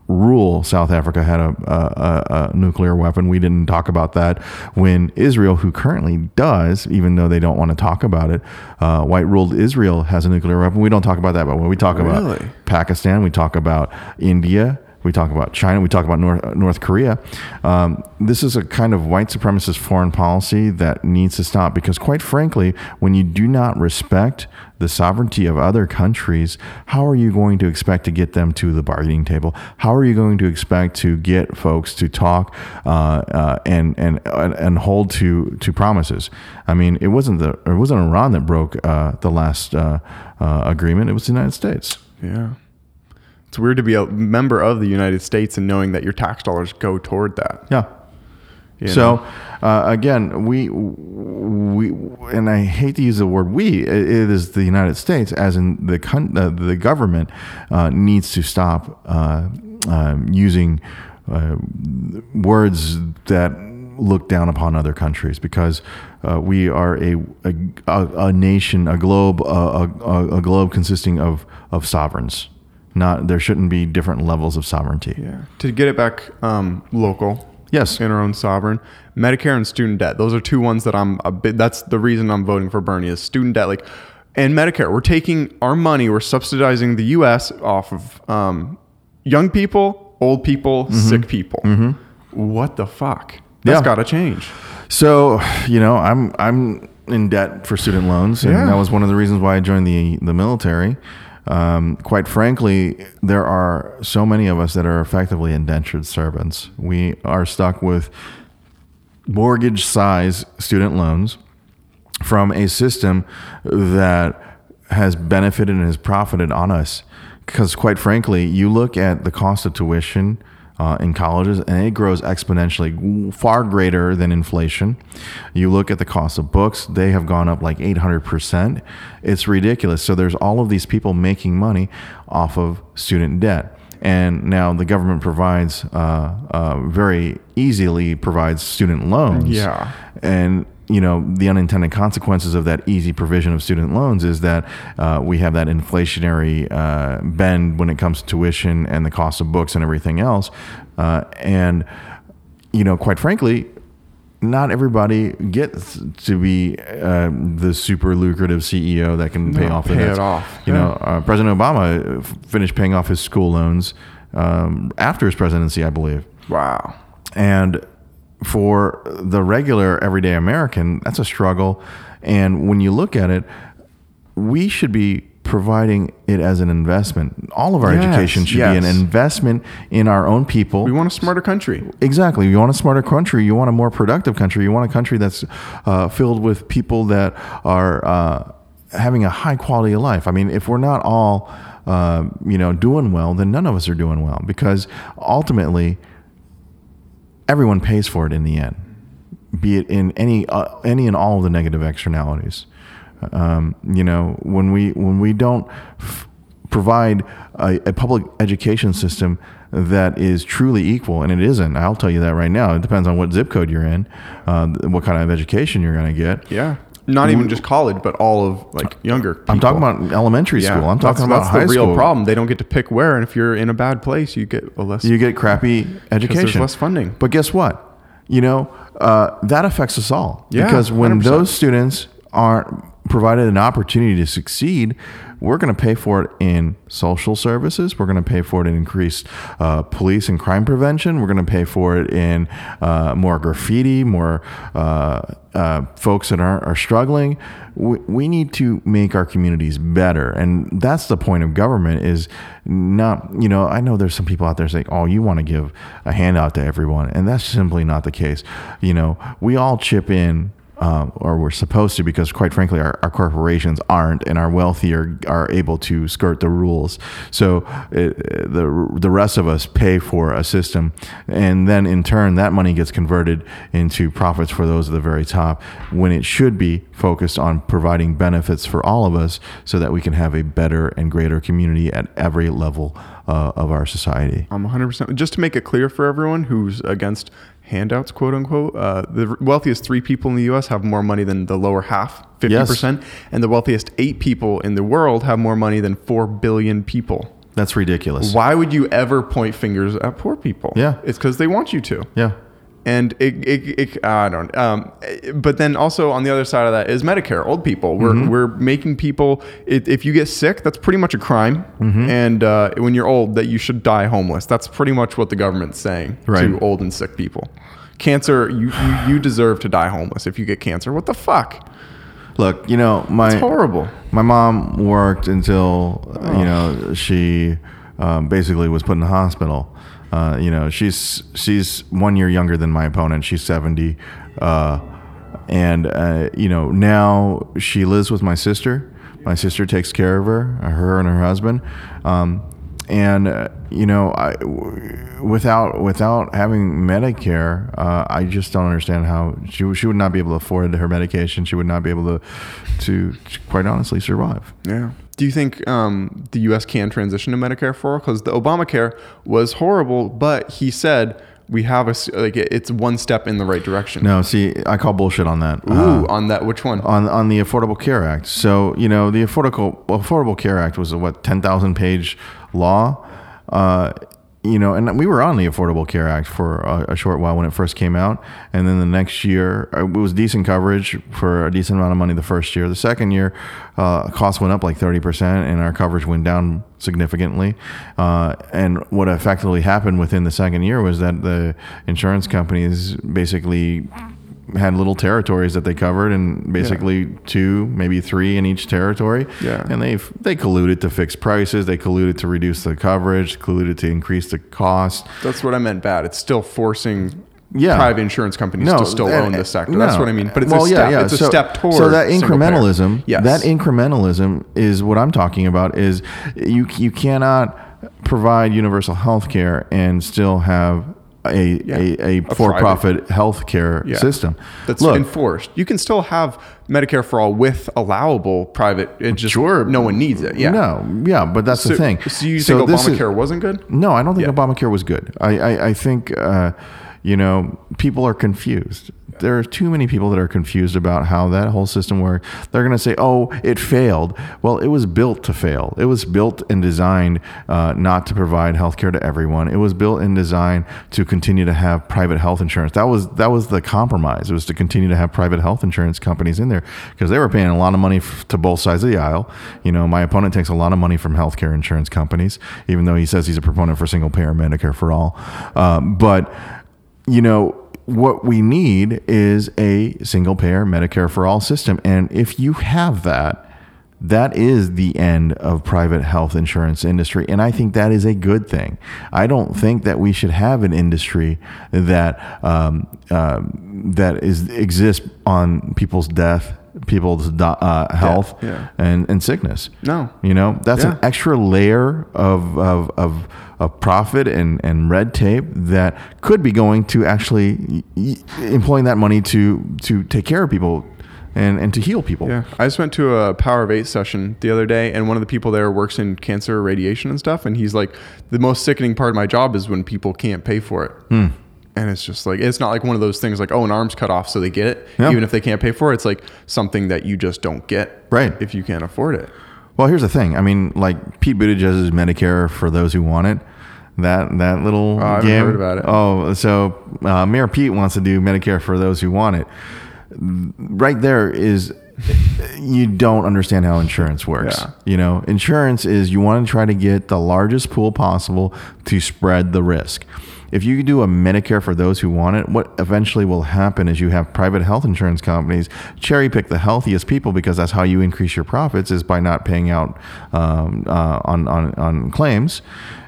[SPEAKER 2] rule South Africa had a, a, a, nuclear weapon. We didn't talk about that when Israel, who currently does, even though they don't want to talk about it, uh, white ruled Israel has a nuclear weapon. We don't talk about that, but when we talk
[SPEAKER 1] Really?
[SPEAKER 2] about Pakistan, we talk about India. We talk about China. We talk about North, North Korea. Um, this is a kind of white supremacist foreign policy that needs to stop because, quite frankly, when you do not respect the sovereignty of other countries, how are you going to expect to get them to the bargaining table? How are you going to expect to get folks to talk uh, uh, and and and hold to to promises? I mean, it wasn't the it wasn't Iran that broke uh, the last uh, uh, agreement; it was the United States.
[SPEAKER 1] Yeah. It's weird to be a member of the United States and knowing that your tax dollars go toward that.
[SPEAKER 2] Yeah.
[SPEAKER 1] you
[SPEAKER 2] So uh, again, we we and I hate to use the word we. It is the United States, as in the con- uh, the government uh, needs to stop uh, um, using uh, words that look down upon other countries because uh, we are a, a a nation, a globe, a, a, a globe consisting of of sovereigns. Not there shouldn't be different levels of sovereignty.
[SPEAKER 1] yeah. To get it back um, local,
[SPEAKER 2] Yes.
[SPEAKER 1] in our own sovereign, Medicare and student debt. Those are two ones that I'm a bit. That's the reason I'm voting for Bernie is student debt. Like, and Medicare, we're taking our money, we're subsidizing the U.S. off of um, young people, old people, sick people. What the fuck? That's
[SPEAKER 2] Yeah.
[SPEAKER 1] got to change.
[SPEAKER 2] So, you know, I'm I'm in debt for student loans, and
[SPEAKER 1] Yeah.
[SPEAKER 2] that was one of the reasons why I joined the the military. Um, quite frankly, there are so many of us that are effectively indentured servants. We are stuck with mortgage size student loans from a system that has benefited and has profited on us. Because, quite frankly, you look at the cost of tuition uh, in colleges and it grows exponentially, far greater than inflation. You look at the cost of books, they have gone up like 800%. It's ridiculous. So, there's all of these people making money off of student debt. And now the government provides, uh, uh, very easily provides student loans
[SPEAKER 1] Yeah.
[SPEAKER 2] and you know the unintended consequences of that easy provision of student loans is that uh, we have that inflationary uh, bend when it comes to tuition and the cost of books and everything else uh, and you know quite frankly not everybody gets to be uh, the super lucrative CEO that can pay
[SPEAKER 1] No,
[SPEAKER 2] off the
[SPEAKER 1] pay it off.
[SPEAKER 2] You
[SPEAKER 1] Yeah.
[SPEAKER 2] know, uh, President Obama f- finished paying off his school loans um, after his presidency, I believe.
[SPEAKER 1] Wow.
[SPEAKER 2] And for the regular everyday American, that's a struggle. And when you look at it, we should be providing it as an investment. All of our
[SPEAKER 1] Yes,
[SPEAKER 2] education should be an investment in our own people.
[SPEAKER 1] We want a smarter country.
[SPEAKER 2] Exactly. You want a smarter country. You want a more productive country. You want a country that's uh, filled with people that are uh, having a high quality of life. I mean, if we're not all, uh, you know, doing well, then none of us are doing well because ultimately, everyone pays for it in the end, be it in any uh, any and all of the negative externalities. Um, you know, when we when we don't f- provide a, a public education system that is truly equal, and it isn't. I'll tell you that right now. It depends on what zip code you're in, uh, what kind of education you're going to get.
[SPEAKER 1] Yeah. Not even just college, but all of like younger.
[SPEAKER 2] I'm talking about elementary
[SPEAKER 1] Yeah,
[SPEAKER 2] school. I'm
[SPEAKER 1] that's-
[SPEAKER 2] talking about
[SPEAKER 1] that's
[SPEAKER 2] high
[SPEAKER 1] the real
[SPEAKER 2] school.
[SPEAKER 1] problem. They don't get to pick where, and if you're in a bad place, you get a less.
[SPEAKER 2] You get crappy education.
[SPEAKER 1] less funding.
[SPEAKER 2] But guess what? You know, uh, that affects us all.
[SPEAKER 1] Yeah,
[SPEAKER 2] because when
[SPEAKER 1] 100%.
[SPEAKER 2] those students aren't provided an opportunity to succeed, we're going to pay for it in social services. We're going to pay for it in increased uh, police and crime prevention. We're going to pay for it in uh, more graffiti, more uh, uh, folks that are, are struggling. We, we need to make our communities better, and that's the point of government. Is not you know I know there's some people out there saying, "Oh, you want to give a handout to everyone," and that's simply not the case. You know, we all chip in um, or we're supposed to, because quite frankly, our, our corporations aren't, and our wealthy are, able to skirt the rules. So it, the the rest of us pay for a system, and then in turn, that money gets converted into profits for those at the very top, when it should be focused on providing benefits for all of us, so that we can have a better and greater community at every level uh, of our society.
[SPEAKER 1] I'm 100%. Just to make it clear for everyone who's against handouts, quote unquote, uh, the wealthiest three people in the US have more money than the lower half, 50%. And the wealthiest eight people in the world have more money than 4 billion people.
[SPEAKER 2] That's ridiculous.
[SPEAKER 1] Why would you ever point fingers at poor people?
[SPEAKER 2] Yeah.
[SPEAKER 1] It's because they want you to.
[SPEAKER 2] Yeah.
[SPEAKER 1] And it, it, it I don't. Um, but then also on the other side of that is Medicare. Old people. We're
[SPEAKER 2] Mm-hmm.
[SPEAKER 1] we're making people. It, if you get sick, that's pretty much a crime.
[SPEAKER 2] Mm-hmm.
[SPEAKER 1] And uh, when you're old, that you should die homeless. That's pretty much what the government's saying
[SPEAKER 2] Right.
[SPEAKER 1] to old and sick people. Cancer, you, you you deserve to die homeless if you get cancer. What the fuck?
[SPEAKER 2] Look, you know, my
[SPEAKER 1] It's horrible.
[SPEAKER 2] my mom worked until uh, you know she um, basically was put in the hospital. Uh, you know, she's she's one year younger than my opponent. She's seventy, uh, and uh, you know now she lives with my sister. My sister takes care of her, her and her husband. Um, and uh, you know, I, w- without without having Medicare, uh, I just don't understand how she she would not be able to afford her medication. She would not be able to to, to quite honestly survive.
[SPEAKER 1] Yeah. Do you think um, the U.S. can transition to Medicare for all? Because the Obamacare was horrible, but he said we have a like it's one step in the right direction.
[SPEAKER 2] No, see, I call bullshit on that.
[SPEAKER 1] Ooh,
[SPEAKER 2] Uh,
[SPEAKER 1] on that, which one?
[SPEAKER 2] on on the Affordable Care Act. So you know the Affordable Affordable Care Act was a what ten thousand page law. Uh, you know, and we were on the Affordable Care Act for a, a short while when it first came out, and then the next year uh, it was decent coverage for a decent amount of money. The first year, the second year, uh, costs went up like thirty percent, and our coverage went down significantly. Uh, and what effectively happened within the second year was that the insurance companies basically had little territories that they covered, and basically two, maybe three in each territory.
[SPEAKER 1] Yeah.
[SPEAKER 2] And they they colluded to fix prices. They colluded to reduce the coverage. Colluded to increase the cost.
[SPEAKER 1] That's what I meant bad. It's still forcing
[SPEAKER 2] Yeah.
[SPEAKER 1] private insurance companies to still own this sector. That's what I mean. But it's
[SPEAKER 2] Well,
[SPEAKER 1] a
[SPEAKER 2] yeah,
[SPEAKER 1] step.
[SPEAKER 2] yeah.
[SPEAKER 1] It's a
[SPEAKER 2] So-
[SPEAKER 1] step toward
[SPEAKER 2] So that incrementalism,
[SPEAKER 1] Yes.
[SPEAKER 2] that incrementalism is what I'm talking about. Is you you cannot provide universal health care and still have a
[SPEAKER 1] Yeah.
[SPEAKER 2] a, a,
[SPEAKER 1] A
[SPEAKER 2] for-profit health care
[SPEAKER 1] Yeah.
[SPEAKER 2] system.
[SPEAKER 1] that's
[SPEAKER 2] Look,
[SPEAKER 1] enforced. You can still have Medicare for all with allowable private. It just
[SPEAKER 2] Sure.
[SPEAKER 1] no one needs it. Yeah.
[SPEAKER 2] No, yeah, but that's
[SPEAKER 1] So,
[SPEAKER 2] the thing.
[SPEAKER 1] so you think
[SPEAKER 2] this is-
[SPEAKER 1] Obamacare wasn't good?
[SPEAKER 2] No, I don't think
[SPEAKER 1] Yeah.
[SPEAKER 2] Obamacare was good. I, I, I think, uh, you know, people are confused. There are too many people that are confused about how that whole system works. They're going to say, oh, it failed. Well, it was built to fail. It was built and designed uh, not to provide health care to everyone. It was built and designed to continue to have private health insurance. That was that was the compromise. It was to continue to have private health insurance companies in there because they were paying a lot of money f- to both sides of the aisle. You know, my opponent takes a lot of money from healthcare insurance companies, even though he says he's a proponent for single payer Medicare for all. Um, but you know, what we need is a single payer Medicare for all system. And if you have that, that is the end of private health insurance industry and i think that is a good thing i don't think that we should have an industry that um, um, that is exists on people's death people's uh, health
[SPEAKER 1] yeah.
[SPEAKER 2] and, and sickness
[SPEAKER 1] No.
[SPEAKER 2] you know that's an extra layer of, of, of, of profit and, and red tape that could be going to actually employing that money to to take care of people and, and to heal people.
[SPEAKER 1] Yeah, I just went to a Power of Eight session the other day, and one of the people there works in cancer radiation and stuff. And he's like, the most sickening part of my job is when people can't pay for it.
[SPEAKER 2] Hmm.
[SPEAKER 1] And it's just like it's not like one of those things like oh an arm's cut off so they get it
[SPEAKER 2] Yeah.
[SPEAKER 1] even if they can't pay for it. It's like something that you just don't get
[SPEAKER 2] Right.
[SPEAKER 1] if you can't afford it.
[SPEAKER 2] Well, here's the thing. I mean, like Pete Buttigieg's Medicare for those who want it. That that little
[SPEAKER 1] Oh,
[SPEAKER 2] game.
[SPEAKER 1] heard about it.
[SPEAKER 2] Oh, so uh, Mayor Pete wants to do Medicare for those who want it. Right there is you don't understand how insurance works.
[SPEAKER 1] Yeah.
[SPEAKER 2] You know, insurance is you want to try to get the largest pool possible to spread the risk. If you do a Medicare for those who want it, what eventually will happen is you have private health insurance companies cherry pick the healthiest people because that's how you increase your profits is by not paying out um, uh, on, on, on claims.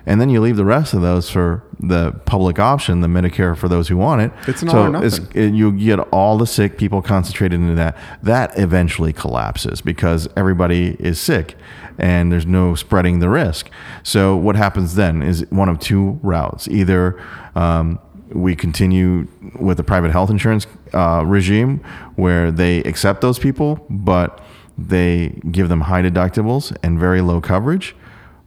[SPEAKER 2] And then you leave the rest of those for the public option, the Medicare for those who want it.
[SPEAKER 1] It's an all nothing.
[SPEAKER 2] it- you get all the sick people concentrated into that. That eventually collapses because everybody is sick and there's no spreading the risk. So what happens then is one of two routes: either um, we continue with the private health insurance uh, regime where they accept those people, but they give them high deductibles and very low coverage.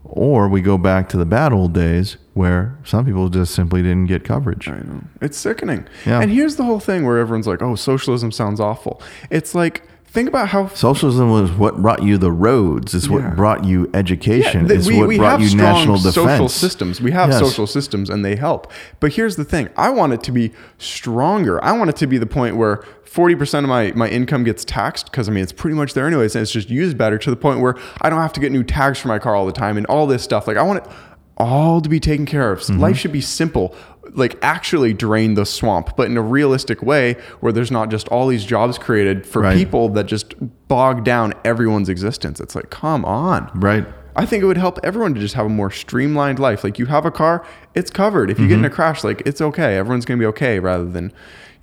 [SPEAKER 2] Or we go back to the bad old days where some people just simply didn't get coverage.
[SPEAKER 1] I know. It's sickening.
[SPEAKER 2] Yeah.
[SPEAKER 1] And here's the whole thing where everyone's like, oh, socialism sounds awful. It's like think about how
[SPEAKER 2] Socialism was what brought you the roads. It's
[SPEAKER 1] Yeah.
[SPEAKER 2] what brought you education.
[SPEAKER 1] th-
[SPEAKER 2] it's what brought you
[SPEAKER 1] strong
[SPEAKER 2] national defense.
[SPEAKER 1] social systems. We have
[SPEAKER 2] Yes.
[SPEAKER 1] social systems and they help. But here's the thing: I want it to be stronger. I want it to be the point where 40% of my, my income gets taxed because I mean it's pretty much there anyways, and it's just used better to the point where I don't have to get new tags for my car all the time and all this stuff. Like I want it all to be taken care of.
[SPEAKER 2] Mm-hmm.
[SPEAKER 1] Life should be simple. Like actually drain the swamp, but in a realistic way where there's not just all these jobs created for
[SPEAKER 2] Right.
[SPEAKER 1] people that just bog down everyone's existence. It's like, come on.
[SPEAKER 2] Right.
[SPEAKER 1] I think it would help everyone to just have a more streamlined life. Like you have a car, it's covered. If you get in a
[SPEAKER 2] Mm-hmm.
[SPEAKER 1] crash, like it's okay. Everyone's gonna be okay. Rather than,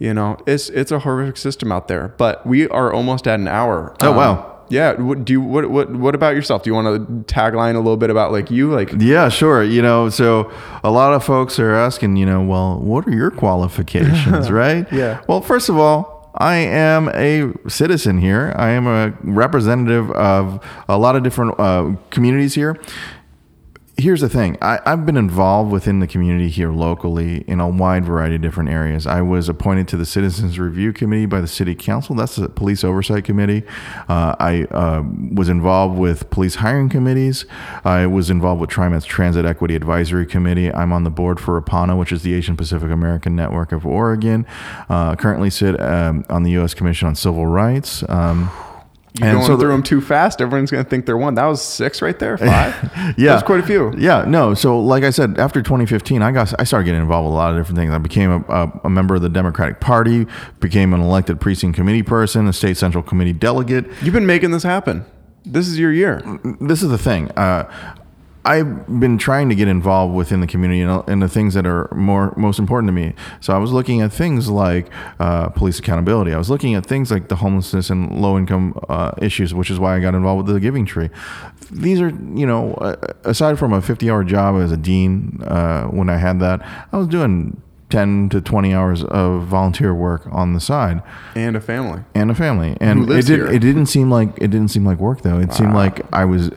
[SPEAKER 1] you know, it's it's a horrific system out there. But we are almost at an hour.
[SPEAKER 2] Oh,
[SPEAKER 1] Um,
[SPEAKER 2] wow.
[SPEAKER 1] Yeah. What do you what what what about yourself? Do you want to tagline a little bit about like you like?
[SPEAKER 2] Yeah, sure. You know, so a lot of folks are asking, you know, well, what are your qualifications, <laughs> right?
[SPEAKER 1] Yeah.
[SPEAKER 2] Well, first of all, I am a citizen here. I am a representative of a lot of different uh, communities here. Here's the thing I, I've been involved within the community here locally in a wide variety of different areas. I was appointed to the Citizens Review Committee by the City Council. That's the Police Oversight Committee. Uh, I uh, was involved with police hiring committees. I was involved with TriMet's Transit Equity Advisory Committee. I'm on the board for APANO, which is the Asian Pacific American Network of Oregon. Uh, currently sit um, on the U.S. Commission on Civil Rights. Um,
[SPEAKER 1] You're going
[SPEAKER 2] so the-
[SPEAKER 1] through them too fast. Everyone's gonna think they're one. That was six right there. <laughs> Five.
[SPEAKER 2] yeah,
[SPEAKER 1] That's quite a few.
[SPEAKER 2] Yeah, no. So, like I said, after 2015, I got I started getting involved with a lot of different things. I became a, a, a member of the Democratic Party, became an elected precinct committee person, a state central committee delegate.
[SPEAKER 1] You've been making this happen. This is your year.
[SPEAKER 2] This is the thing. Uh, I've been trying to get involved within the community and, and the things that are more most important to me. So I was looking at things like uh, police accountability. I was looking at things like the homelessness and low income uh, issues, which is why I got involved with the Giving Tree. These are, you know, uh, aside from a 50 hour job as a dean, uh, when I had that, I was doing 10 to 20 hours of volunteer work on the side
[SPEAKER 1] And a family.
[SPEAKER 2] and a family. And it did,
[SPEAKER 1] here.
[SPEAKER 2] it didn't seem like it didn't seem like work though. It seemed like I was,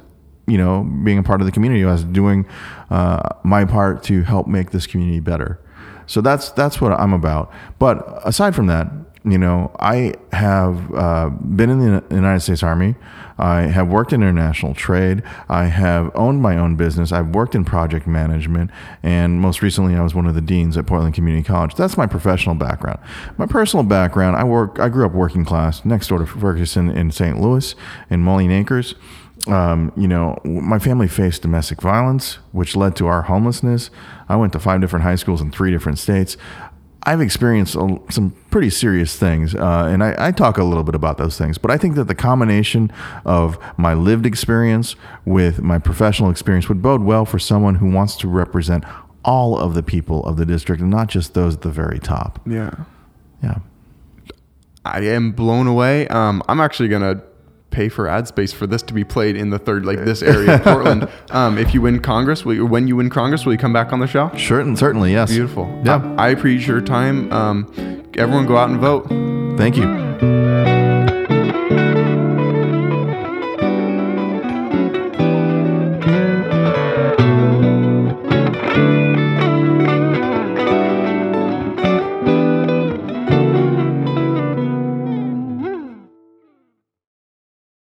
[SPEAKER 2] you know, being a part of the community. I was doing uh, my part to help make this community better. So that's that's what I'm about. But aside from that, you know, I have uh, been in the United States Army. I have worked in international trade. I have owned my own business. I've worked in project management, and most recently, I was one of the deans at Portland Community College. That's my professional background. My personal background: I work. I grew up working class, next door to Ferguson in St. Louis, in Moline Acres. Um, you know, my family faced domestic violence, which led to our homelessness. I went to five different high schools in three different states. I've experienced some pretty serious things, uh, and I, I talk a little bit about those things. But I think that the combination of my lived experience with my professional experience would bode well for someone who wants to represent all of the people of the district and not just those at the very top.
[SPEAKER 1] Yeah.
[SPEAKER 2] Yeah.
[SPEAKER 1] I am blown away. Um, I'm actually gonna pay for ad space for this to be played in the third, like this area of <laughs> Portland. Um, if you win Congress, will you, when you win Congress, will you come back on the show?
[SPEAKER 2] Sure, and certainly, yes.
[SPEAKER 1] Beautiful.
[SPEAKER 2] Yeah.
[SPEAKER 1] I, I appreciate your time. Um, everyone, go out and vote.
[SPEAKER 2] Thank you.